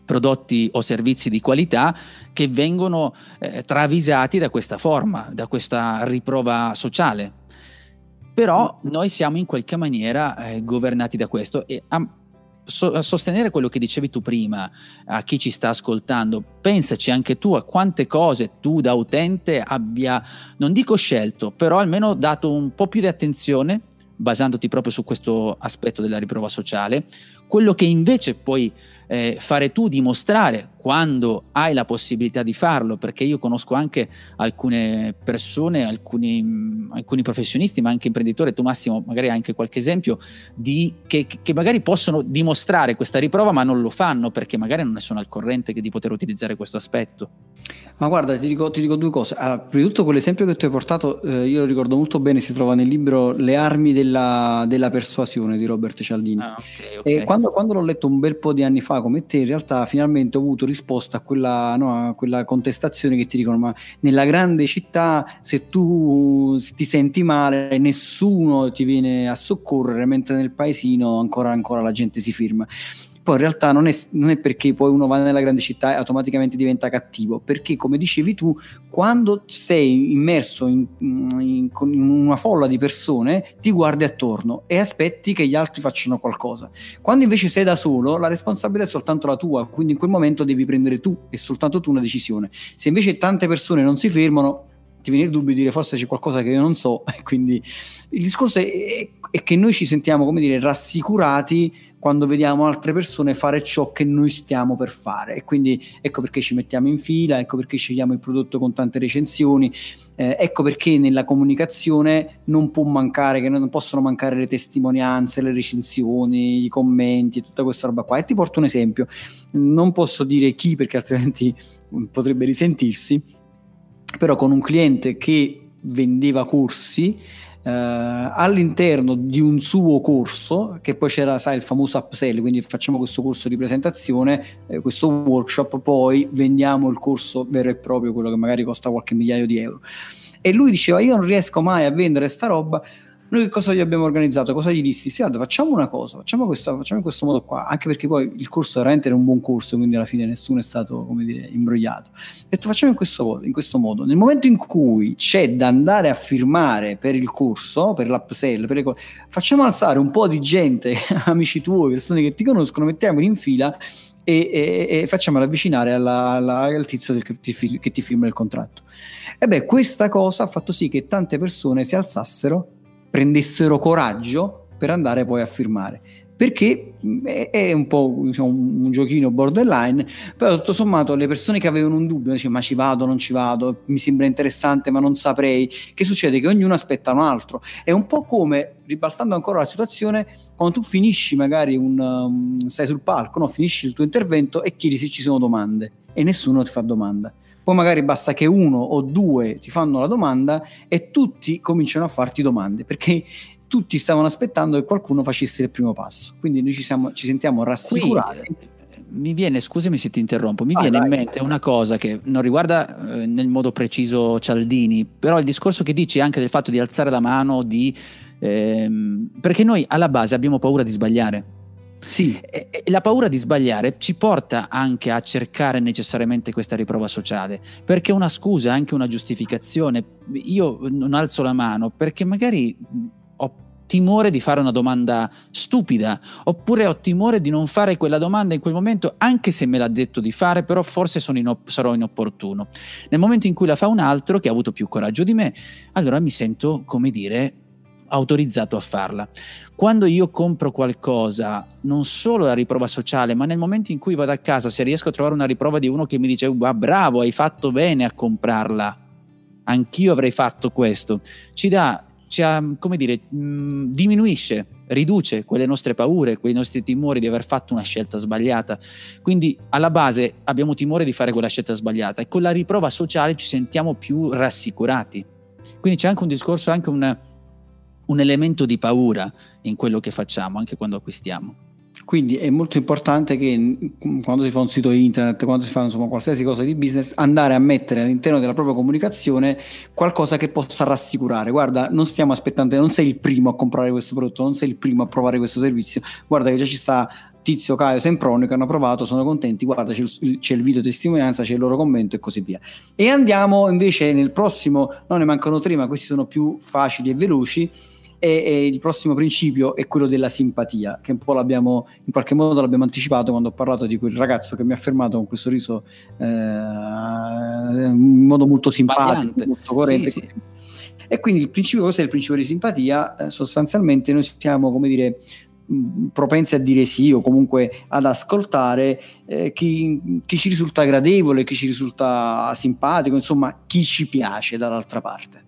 prodotti o servizi di qualità che vengono eh, travisati da questa forma, da questa riprova sociale però noi siamo in qualche maniera eh, governati da questo e a, so, a, sostenere quello che dicevi tu prima a chi ci sta ascoltando, pensaci anche tu a quante cose tu da utente abbia, non dico scelto, però almeno dato un po' più di attenzione basandoti proprio su questo aspetto della riprova sociale, quello che invece puoi eh, fare tu, dimostrare quando hai la possibilità di farlo, perché io conosco anche alcune persone, alcuni, alcuni professionisti, ma anche imprenditori, tu Massimo magari hai anche qualche esempio, di, che, che, magari possono dimostrare questa riprova ma non lo fanno perché magari non ne sono al corrente di poter utilizzare questo aspetto. Ma guarda, ti dico, ti dico due cose. Allora, prima di tutto quell'esempio che tu hai portato, eh, io lo ricordo molto bene, si trova nel libro Le armi della, della persuasione di Robert Cialdini. Ah, okay, okay. Quando, quando l'ho letto un bel po' di anni fa come te, in realtà finalmente ho avuto risposta a quella, no, a quella contestazione che ti dicono ma nella grande città se tu ti senti male nessuno ti viene a soccorrere mentre nel paesino ancora, ancora la gente si firma poi in realtà non è, non è, perché poi uno va nella grande città e automaticamente diventa cattivo, perché come dicevi tu, quando sei immerso in, in, in, una folla di persone, ti guardi attorno e aspetti che gli altri facciano qualcosa. Quando invece sei da solo, la responsabilità è soltanto la tua, quindi in quel momento devi prendere tu e soltanto tu una decisione. Se invece tante persone non si fermano, ti viene il dubbio di dire forse c'è qualcosa che io non so, quindi il discorso è, è che noi ci sentiamo, come dire, rassicurati quando vediamo altre persone fare ciò che noi stiamo per fare. E quindi ecco perché ci mettiamo in fila, ecco perché scegliamo il prodotto con tante recensioni, eh, ecco perché nella comunicazione non può mancare, che non possono mancare le testimonianze, le recensioni, i commenti, tutta questa roba qua. E ti porto un esempio, non posso dire chi perché altrimenti potrebbe risentirsi, però con un cliente che vendeva corsi eh, all'interno di un suo corso, che poi c'era, sai, il famoso upsell, quindi facciamo questo corso di presentazione, eh, questo workshop, poi vendiamo il corso vero e proprio, quello che magari costa qualche migliaio di euro. E lui diceva, io non riesco mai a vendere sta roba noi cosa gli abbiamo organizzato? Cosa gli dissi? Sì, guarda, facciamo una cosa, facciamo, questa, facciamo in questo modo qua, anche perché poi il corso veramente era un buon corso, quindi alla fine nessuno è stato, come dire, imbrogliato. E detto, facciamo in questo, in questo modo. Nel momento in cui c'è da andare a firmare per il corso, per l'upsell, per le facciamo alzare un po' di gente, amici tuoi, persone che ti conoscono, mettiamoli in fila e, e, e facciamolo avvicinare alla, alla, al tizio del, che, ti, che ti firma il contratto. E beh, questa cosa ha fatto sì che tante persone si alzassero prendessero coraggio per andare poi a firmare perché è un po' diciamo, un giochino borderline, però tutto sommato le persone che avevano un dubbio, dice ma ci vado, non ci vado, mi sembra interessante ma non saprei, che succede? Che ognuno aspetta un altro, è un po' come, ribaltando ancora la situazione, quando tu finisci magari un, um, stai sul palco, no? finisci il tuo intervento e chiedi se ci sono domande e nessuno ti fa domanda poi magari basta che uno o due ti fanno la domanda e tutti cominciano a farti domande, perché tutti stavano aspettando che qualcuno facesse il primo passo. Quindi noi ci, siamo, ci sentiamo rassicurati. Qui, eh, mi viene, scusami se ti interrompo, mi ah, viene vai. in mente una cosa che non riguarda eh, nel modo preciso Cialdini, però il discorso che dici anche del fatto di alzare la mano, di, ehm, perché noi alla base abbiamo paura di sbagliare. Sì. E, e la paura di sbagliare ci porta anche a cercare necessariamente questa riprova sociale, perché una scusa, anche una giustificazione, io non alzo la mano perché magari ho timore di fare una domanda stupida, oppure ho timore di non fare quella domanda in quel momento, anche se me l'ha detto di fare, però forse inop- sarò inopportuno. Nel momento in cui la fa un altro che ha avuto più coraggio di me, allora mi sento, come dire, autorizzato a farla. Quando io compro qualcosa, non solo la riprova sociale, ma nel momento in cui vado a casa, se riesco a trovare una riprova di uno che mi dice, ah, bravo, hai fatto bene a comprarla, anch'io avrei fatto questo, ci dà ci come dire, mh, mm, diminuisce, riduce quelle nostre paure, quei nostri timori di aver fatto una scelta sbagliata. Quindi alla base abbiamo timore di fare quella scelta sbagliata e con la riprova sociale ci sentiamo più rassicurati. Quindi c'è anche un discorso, anche un, un elemento di paura in quello che facciamo, anche quando acquistiamo. Quindi è molto importante che quando si fa un sito internet, quando si fa insomma, qualsiasi cosa di business, andare a mettere all'interno della propria comunicazione qualcosa che possa rassicurare. Guarda, non stiamo aspettando, non sei il primo a comprare questo prodotto, non sei il primo a provare questo servizio. Guarda che già ci sta Tizio, Caio, Semproni che hanno provato, sono contenti, guarda c'è il, c'è il, video testimonianza, c'è il loro commento e così via. E andiamo invece nel prossimo, non ne mancano tre, ma questi sono più facili e veloci e, e, il prossimo principio è quello della simpatia, che un po' l'abbiamo, in qualche modo l'abbiamo anticipato quando ho parlato di quel ragazzo che mi ha fermato con questo riso eh, in modo molto simpatico, Sbagliante. molto coerente. Sì, sì. E quindi il principio, cos'è il principio di simpatia? Eh, sostanzialmente noi siamo, come dire, propensi a dire sì o comunque ad ascoltare eh, chi, chi, ci risulta gradevole, chi ci risulta simpatico, insomma chi ci piace dall'altra parte.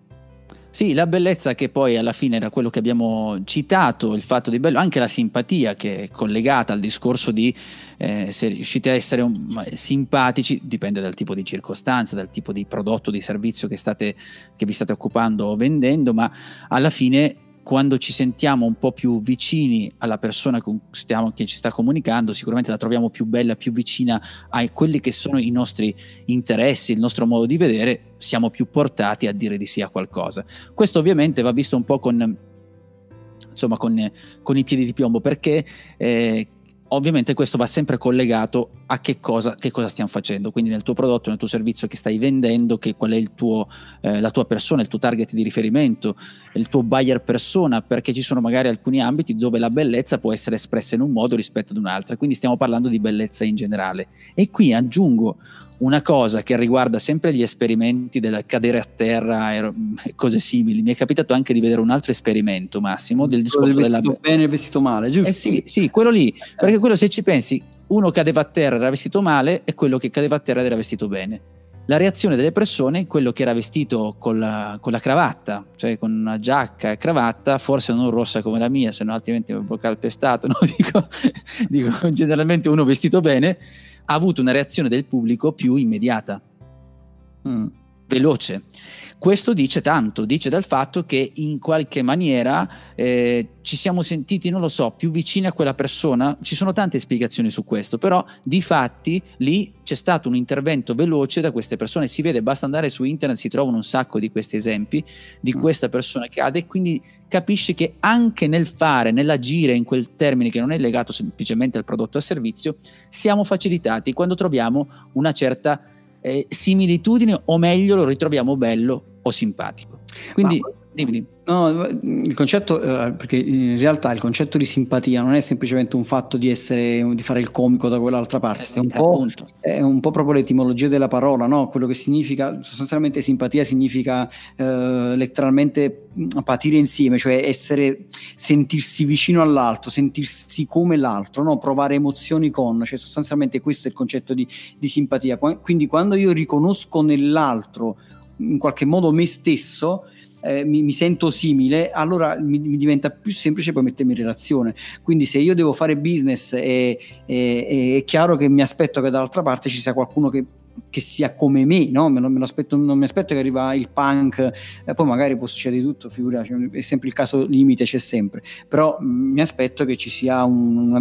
Sì, la bellezza che poi alla fine era quello che abbiamo citato, il fatto di bello, anche la simpatia che è collegata al discorso di eh, se riuscite a essere un, simpatici, dipende dal tipo di circostanza, dal tipo di prodotto, di servizio che, state, che vi state occupando o vendendo, ma alla fine quando ci sentiamo un po' più vicini alla persona stiamo, che ci sta comunicando, sicuramente la troviamo più bella, più vicina a quelli che sono i nostri interessi, il nostro modo di vedere, siamo più portati a dire di sì a qualcosa. Questo ovviamente va visto un po' con, insomma, con, con i piedi di piombo, perché eh, Ovviamente questo va sempre collegato a che cosa, che cosa, stiamo facendo, quindi nel tuo prodotto, nel tuo servizio che stai vendendo, che qual è tuo, eh, la tua persona, il tuo target di riferimento, il tuo buyer persona, perché ci sono magari alcuni ambiti dove la bellezza può essere espressa in un modo rispetto ad un altro, quindi stiamo parlando di bellezza in generale. E qui aggiungo una cosa che riguarda sempre gli esperimenti del cadere a terra e cose simili. Mi è capitato anche di vedere un altro esperimento, Massimo, del discorso del vestito della... bene e vestito male, giusto? Eh sì, sì, quello lì, perché quello se ci pensi, uno cadeva a terra era vestito male e quello che cadeva a terra era vestito bene. La reazione delle persone, quello che era vestito con la, con la cravatta, cioè con una giacca e cravatta, forse non rossa come la mia, se no altrimenti mi avevo calpestato, no? dico, dico, generalmente uno vestito bene, ha avuto una reazione del pubblico più immediata, mm. veloce. Questo dice tanto, dice dal fatto che in qualche maniera eh, ci siamo sentiti, non lo so, più vicini a quella persona. Ci sono tante spiegazioni su questo, però di fatti lì c'è stato un intervento veloce da queste persone. Si vede, basta andare su internet, si trovano un sacco di questi esempi di mm. questa persona che cade e quindi capisci che anche nel fare, nell'agire in quel termine che non è legato semplicemente al prodotto o al servizio, siamo facilitati quando troviamo una certa eh, similitudine o meglio lo ritroviamo bello o simpatico. Quindi, Ma, dimmi. No, il concetto, eh, perché in realtà il concetto di simpatia non è semplicemente un fatto di essere, di fare il comico da quell'altra parte, eh, è, un po', è, un po', proprio l'etimologia della parola, no? Quello che significa, sostanzialmente simpatia significa eh, letteralmente mm, patire insieme, cioè essere, sentirsi vicino all'altro, sentirsi come l'altro, no? Provare emozioni con, cioè sostanzialmente questo è il concetto di, di simpatia. Quindi quando io riconosco nell'altro in qualche modo me stesso, eh, mi, mi, sento simile, allora mi, mi, diventa più semplice poi mettermi in relazione. Quindi se io devo fare business è, è, è chiaro che mi aspetto che dall'altra parte ci sia qualcuno che che sia come me, no? lo, me non mi aspetto che arriva il punk, e poi magari può succedere tutto, figurati, è sempre il caso limite, c'è sempre, però mh, mm, mi aspetto che ci sia un, una,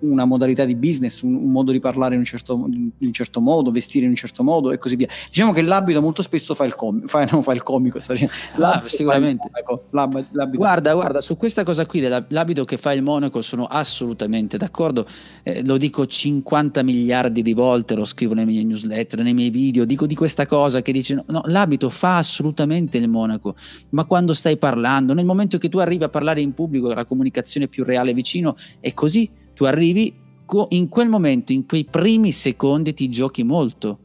una, modalità di business, un, un, modo di parlare in un, certo, in un, certo, modo, vestire in un certo modo e così via. Diciamo che l'abito molto spesso fa il, com- fa, non fa il comico, ah, sicuramente. L'abito, l'abito guarda, guarda, su questa cosa qui dell'abito che fa il monaco sono assolutamente d'accordo, eh, lo dico 50 miliardi di volte, lo scrivo nei miei newsletter, nei miei video, dico di questa cosa che dice no, no, l'abito fa assolutamente il monaco, ma quando stai parlando, nel momento che tu arrivi a parlare in pubblico, la comunicazione più reale vicino, è così, tu arrivi in quel momento, in quei primi secondi ti giochi molto,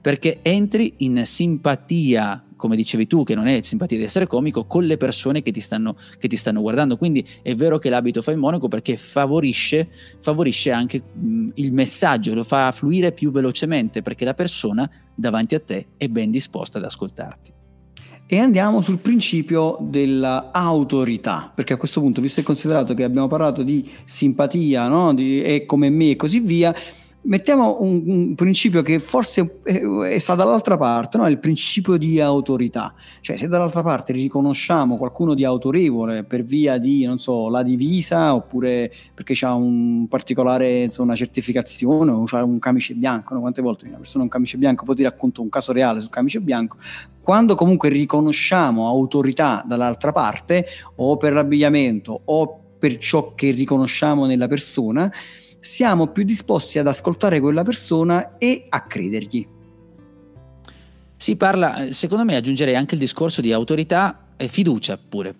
perché entri in simpatia come dicevi tu, che non è simpatia di essere comico, con le persone che ti stanno, che ti stanno guardando. Quindi è vero che l'abito fa il monaco perché favorisce, favorisce anche mh, il messaggio, lo fa fluire più velocemente perché la persona davanti a te è ben disposta ad ascoltarti. E andiamo sul principio dell'autorità, perché a questo punto, visto e considerato che abbiamo parlato di simpatia, no? di, è come me e così via, mettiamo un, un, principio che forse è, è sta dall'altra parte, no? il principio di autorità. Cioè, se dall'altra parte riconosciamo qualcuno di autorevole per via di, non so, la divisa, oppure perché ha un particolare, insomma, certificazione, o ha un camice bianco, no? quante volte una persona ha un camice bianco, poi ti racconto un caso reale sul camice bianco, quando comunque riconosciamo autorità dall'altra parte, o per l'abbigliamento, o per ciò che riconosciamo nella persona, siamo più disposti ad ascoltare quella persona e a credergli. Si parla, secondo me aggiungerei anche il discorso di autorità e fiducia pure.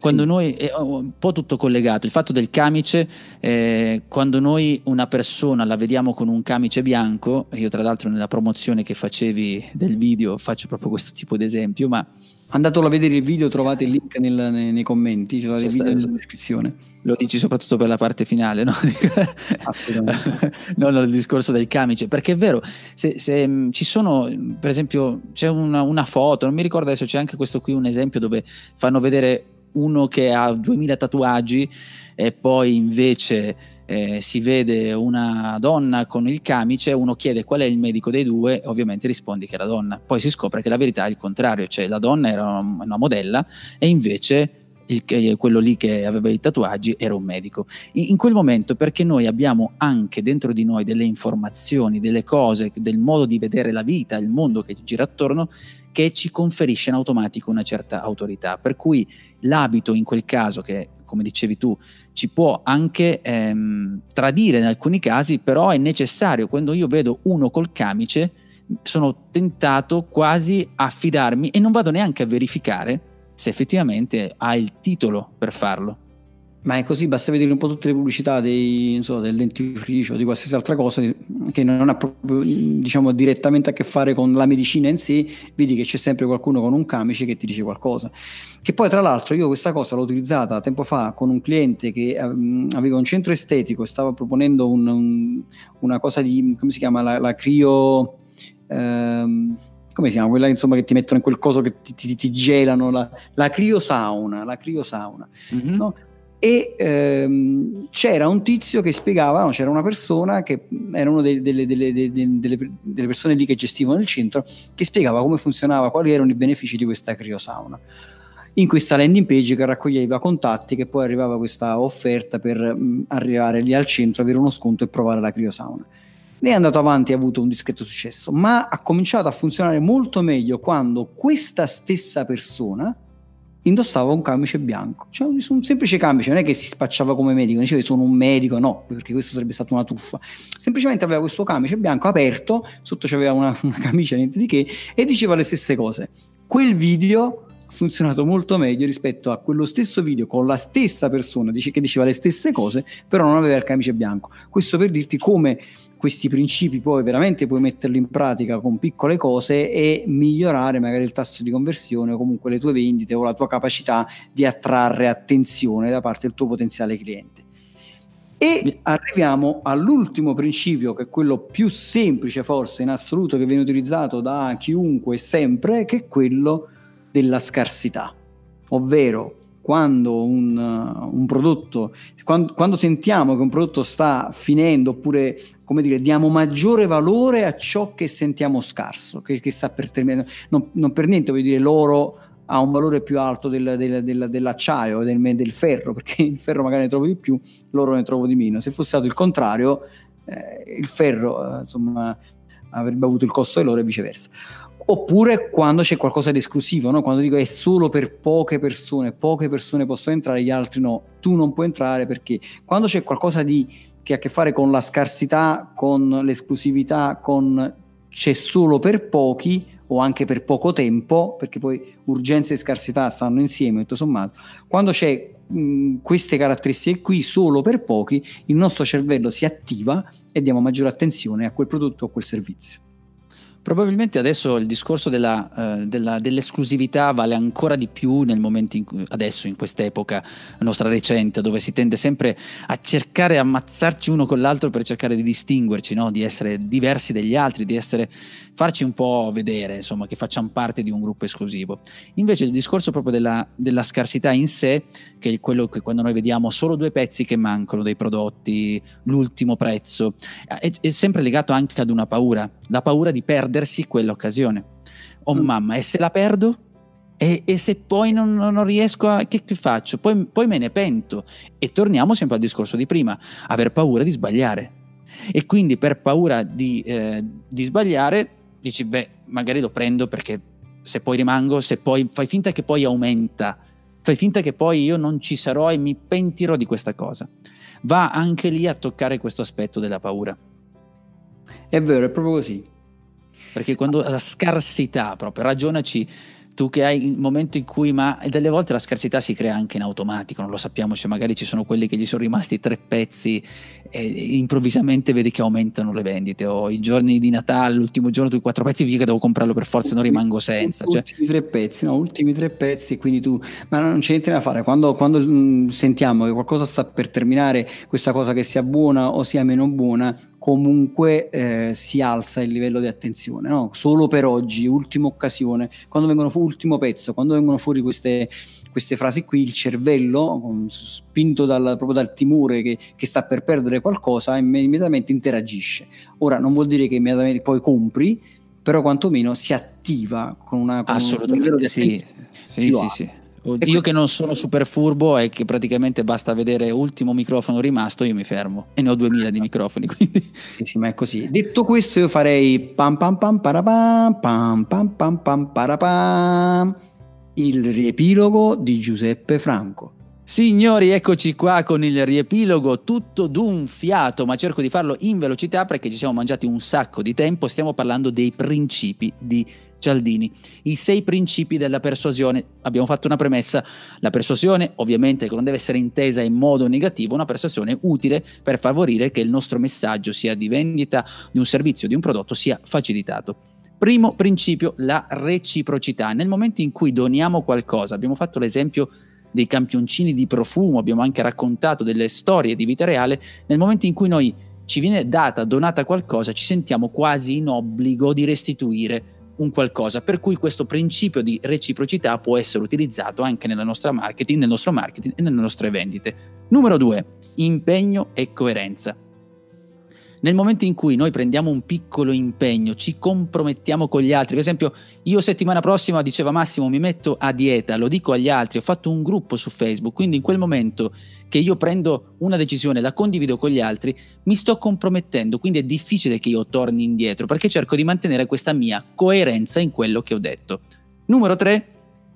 Quando sì. noi è un po' tutto collegato, il fatto del camice, eh, quando noi una persona la vediamo con un camice bianco, io tra l'altro nella promozione che facevi del video faccio proprio questo tipo di esempio, ma Andatelo a vedere il video, trovate il link nel, nei, nei, commenti, c'è il video nella descrizione. Lo dici soprattutto per la parte finale, no? non il discorso del camice, perché è vero, se, se mm, ci sono, per esempio, c'è una, una, foto, non mi ricordo adesso, c'è anche questo qui un esempio dove fanno vedere uno che ha 2000 tatuaggi e poi invece eh, si vede una donna con il camice, uno chiede qual è il medico dei due, ovviamente rispondi che è la donna. Poi si scopre che la verità è il contrario, cioè la donna era una, una modella e invece il, quello lì che aveva i tatuaggi era un medico. In, quel momento, perché noi abbiamo anche dentro di noi delle informazioni, delle cose, del modo di vedere la vita, il mondo che ci gira attorno, che ci conferisce in automatico una certa autorità. Per cui l'abito in quel caso, che come dicevi tu, ci può anche ehm, tradire in alcuni casi, però è necessario. Quando io vedo uno col camice, sono tentato quasi a fidarmi e non vado neanche a verificare se effettivamente ha il titolo per farlo. Ma è così, basta vedere un po' tutte le pubblicità dei, so, del dentifricio di qualsiasi altra cosa che non ha proprio diciamo, direttamente a che fare con la medicina in sé, vedi che c'è sempre qualcuno con un camice che ti dice qualcosa. Che poi tra l'altro io questa cosa l'ho utilizzata tempo fa con un cliente che um, aveva un centro estetico e stava proponendo un, un, una cosa di, come si chiama, la, la crio... Um, come si chiama? Quella insomma che ti mettono in quel coso che ti, ti, ti gelano, la, la criosauna, la criosauna. Mm-hmm. No? e ehm, c'era un tizio che spiegava, no, c'era una persona che era una delle, delle, delle, delle, persone lì che gestivano il centro che spiegava come funzionava, quali erano i benefici di questa criosauna in questa landing page che raccoglieva contatti che poi arrivava questa offerta per mh, arrivare lì al centro, avere uno sconto e provare la criosauna. Ne è andato avanti e ha avuto un discreto successo, ma ha cominciato a funzionare molto meglio quando questa stessa persona indossava un camice bianco, cioè un semplice camice, non è che si spacciava come medico, diceva sono un medico, no, perché questo sarebbe stata una truffa, semplicemente aveva questo camice bianco aperto, sotto c'aveva una, una camicia, niente di che, e diceva le stesse cose. Quel video ha funzionato molto meglio rispetto a quello stesso video con la stessa persona dice, che diceva le stesse cose, però non aveva il camice bianco. Questo per dirti come questi principi poi veramente puoi metterli in pratica con piccole cose e migliorare magari il tasso di conversione o comunque le tue vendite o la tua capacità di attrarre attenzione da parte del tuo potenziale cliente. E arriviamo all'ultimo principio, che è quello più semplice forse in assoluto che viene utilizzato da chiunque sempre, che è quello della scarsità, ovvero quando un, un prodotto, quando, quando, sentiamo che un prodotto sta finendo, oppure come dire, diamo maggiore valore a ciò che sentiamo scarso, che, che sta per terminare. Non, non per niente voglio dire l'oro ha un valore più alto del, del, del, dell'acciaio, del, del, ferro, perché il ferro magari ne trovo di più, l'oro ne trovo di meno. Se fosse stato il contrario, eh, il ferro eh, insomma, avrebbe avuto il costo dell'oro e viceversa. Oppure quando c'è qualcosa di esclusivo, no? quando dico è solo per poche persone, poche persone possono entrare, gli altri no, tu non puoi entrare perché quando c'è qualcosa di, che ha a che fare con la scarsità, con l'esclusività, con c'è solo per pochi o anche per poco tempo, perché poi urgenza e scarsità stanno insieme, tutto sommato, quando c'è queste caratteristiche qui solo per pochi, il nostro cervello si attiva e diamo maggiore attenzione a quel prodotto o a quel servizio. Probabilmente adesso il discorso della, uh, della, dell'esclusività vale ancora di più nel momento in cui, adesso, in quest'epoca nostra recente, dove si tende sempre a cercare di ammazzarci uno con l'altro per cercare di distinguerci, no? di essere diversi dagli altri, di essere, farci un po' vedere, insomma, che facciamo parte di un gruppo esclusivo. Invece il discorso proprio della, della scarsità in sé, che è quello che quando noi vediamo solo due pezzi che mancano dei prodotti, l'ultimo prezzo, è, è sempre legato anche ad una paura, la paura di perdere perdersi quell'occasione. Oh mm. mamma, e se la perdo? E, e se poi non, non, riesco a... che, che faccio? Poi, poi, me ne pento. E torniamo sempre al discorso di prima, aver paura di sbagliare. E quindi per paura di, eh, di sbagliare dici, beh, magari lo prendo perché se poi rimango, se poi fai finta che poi aumenta, fai finta che poi io non ci sarò e mi pentirò di questa cosa. Va anche lì a toccare questo aspetto della paura. È vero, è proprio così. Perché quando la scarsità, proprio, ragionaci tu che hai il momento in cui, ma delle volte la scarsità si crea anche in automatico, non lo sappiamo, cioè magari ci sono quelli che gli sono rimasti tre pezzi e improvvisamente vedi che aumentano le vendite, o i giorni di Natale, l'ultimo giorno tu quattro pezzi, vedi che devo comprarlo per forza, non rimango senza. Cioè. Ultimi tre pezzi, no, ultimi tre pezzi, quindi tu, ma non c'è niente da fare, quando, quando mh, mm, sentiamo che qualcosa sta per terminare, questa cosa che sia buona o sia meno buona, comunque eh, si alza il livello di attenzione, no? solo per oggi, ultima occasione, quando vengono fuori, ultimo pezzo, quando vengono fuori queste, queste frasi qui, il cervello, spinto dal, proprio dal timore che, che, sta per perdere qualcosa, immediatamente interagisce. Ora non vuol dire che immediatamente poi compri, però quantomeno si attiva con una... Con Assolutamente un sì, sì, sì, sì. Io che non sono super furbo e che praticamente basta vedere ultimo microfono rimasto, io mi fermo e ne ho 2000 di microfoni. Quindi. Sì, sì, ma è così. Detto questo, io farei pam pam pam parapam, pam pam pam pam parapam, il riepilogo di Giuseppe Franco. Signori, eccoci qua con il riepilogo tutto d'un fiato, ma cerco di farlo in velocità perché ci siamo mangiati un sacco di tempo. Stiamo parlando dei principi di Cialdini. I sei principi della persuasione. Abbiamo fatto una premessa. La persuasione, ovviamente, non deve essere intesa in modo negativo, una persuasione utile per favorire che il nostro messaggio, sia di vendita di un servizio, di un prodotto, sia facilitato. Primo principio, la reciprocità. Nel momento in cui doniamo qualcosa, abbiamo fatto l'esempio dei campioncini di profumo, abbiamo anche raccontato delle storie di vita reale, nel momento in cui noi ci viene data, donata qualcosa, ci sentiamo quasi in obbligo di restituire un qualcosa, per cui questo principio di reciprocità può essere utilizzato anche nella nostra marketing, nel nostro marketing e nelle nostre vendite. Numero due, impegno e coerenza. Nel momento in cui noi prendiamo un piccolo impegno, ci compromettiamo con gli altri, per esempio io settimana prossima, diceva Massimo, mi metto a dieta, lo dico agli altri, ho fatto un gruppo su Facebook, quindi in quel momento che io prendo una decisione, la condivido con gli altri, mi sto compromettendo, quindi è difficile che io torni indietro perché cerco di mantenere questa mia coerenza in quello che ho detto. Numero 3,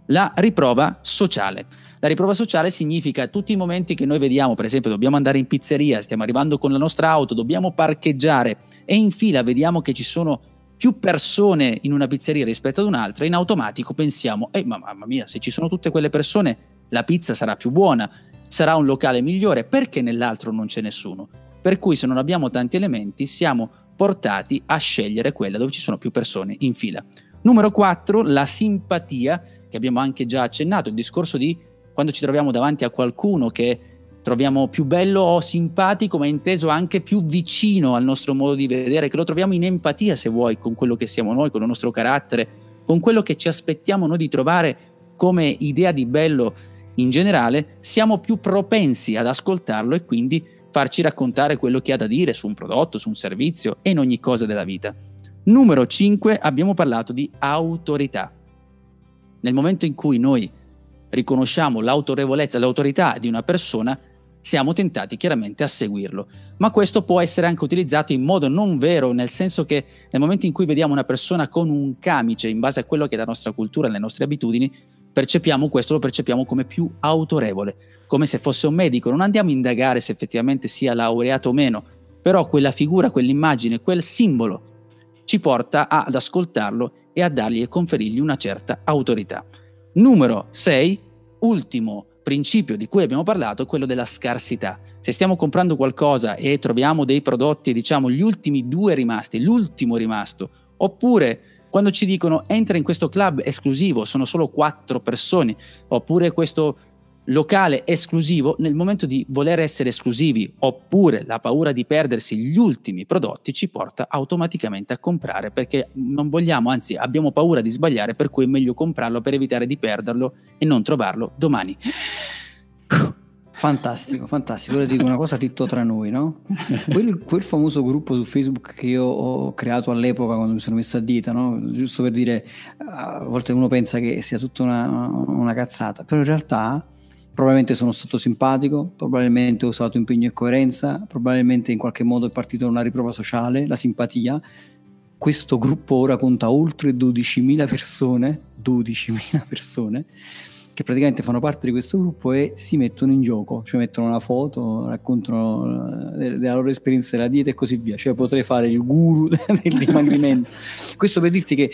la riprova sociale. La riprova sociale significa tutti i momenti che noi vediamo, per esempio dobbiamo andare in pizzeria, stiamo arrivando con la nostra auto, dobbiamo parcheggiare e in fila vediamo che ci sono più persone in una pizzeria rispetto ad un'altra, in automatico pensiamo, eh, ma mamma mia, se ci sono tutte quelle persone, la pizza sarà più buona, sarà un locale migliore, perché nell'altro non c'è nessuno? Per cui se non abbiamo tanti elementi siamo portati a scegliere quella dove ci sono più persone in fila. Numero 4, la simpatia, che abbiamo anche già accennato, il discorso di quando ci troviamo davanti a qualcuno che troviamo più bello o simpatico, ma inteso anche più vicino al nostro modo di vedere, che lo troviamo in empatia, se vuoi, con quello che siamo noi, con il nostro carattere, con quello che ci aspettiamo noi di trovare come idea di bello in generale siamo più propensi ad ascoltarlo e quindi farci raccontare quello che ha da dire su un prodotto, su un servizio e in ogni cosa della vita. Numero 5 abbiamo parlato di autorità. Nel momento in cui noi riconosciamo l'autorevolezza, l'autorità di una persona, siamo tentati chiaramente a seguirlo. Ma questo può essere anche utilizzato in modo non vero, nel senso che nel momento in cui vediamo una persona con un camice, in base a quello che è la nostra cultura, le nostre abitudini, percepiamo questo, lo percepiamo come più autorevole, come se fosse un medico. Non andiamo a indagare se effettivamente sia laureato o meno, però quella figura, quell'immagine, quel simbolo ci porta ad ascoltarlo e a dargli e conferirgli una certa autorità. Numero 6, ultimo principio di cui abbiamo parlato, quello della scarsità. Se stiamo comprando qualcosa e troviamo dei prodotti diciamo gli ultimi due rimasti, l'ultimo rimasto, oppure quando ci dicono entra in questo club esclusivo, sono solo quattro persone, oppure questo locale esclusivo, nel momento di voler essere esclusivi oppure la paura di perdersi gli ultimi prodotti ci porta automaticamente a comprare perché non vogliamo, anzi abbiamo paura di sbagliare per cui è meglio comprarlo per evitare di perderlo e non trovarlo domani. Fantastico, fantastico. Ora dico una cosa detto tra noi, no? Quel, quel, famoso gruppo su Facebook che io ho creato all'epoca quando mi sono messo a dieta, no? Giusto per dire, a volte uno pensa che sia tutta una, una cazzata, però in realtà probabilmente sono stato simpatico, probabilmente ho usato impegno e coerenza, probabilmente in qualche modo è partita una riprova sociale, la simpatia. Questo gruppo ora conta oltre 12.000 persone, 12.000 persone che praticamente fanno parte di questo gruppo e si mettono in gioco, cioè mettono una foto, raccontano eh, della loro esperienza della dieta e così via, cioè potrei fare il guru del dimagrimento. Questo per dirti che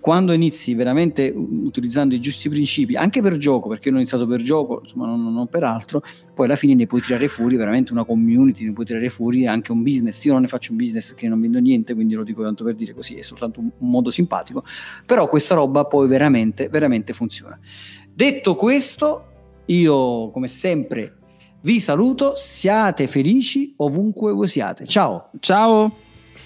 quando inizi veramente utilizzando i giusti principi, anche per gioco, perché io ho iniziato per gioco, insomma non, non per altro, poi alla fine ne puoi tirare fuori veramente una community, ne puoi tirare fuori anche un business. Io non ne faccio un business che non vendo niente, quindi lo dico tanto per dire così, è soltanto un modo simpatico, però questa roba poi veramente, veramente funziona. Detto questo, io come sempre vi saluto, siate felici ovunque voi siate. Ciao! Ciao!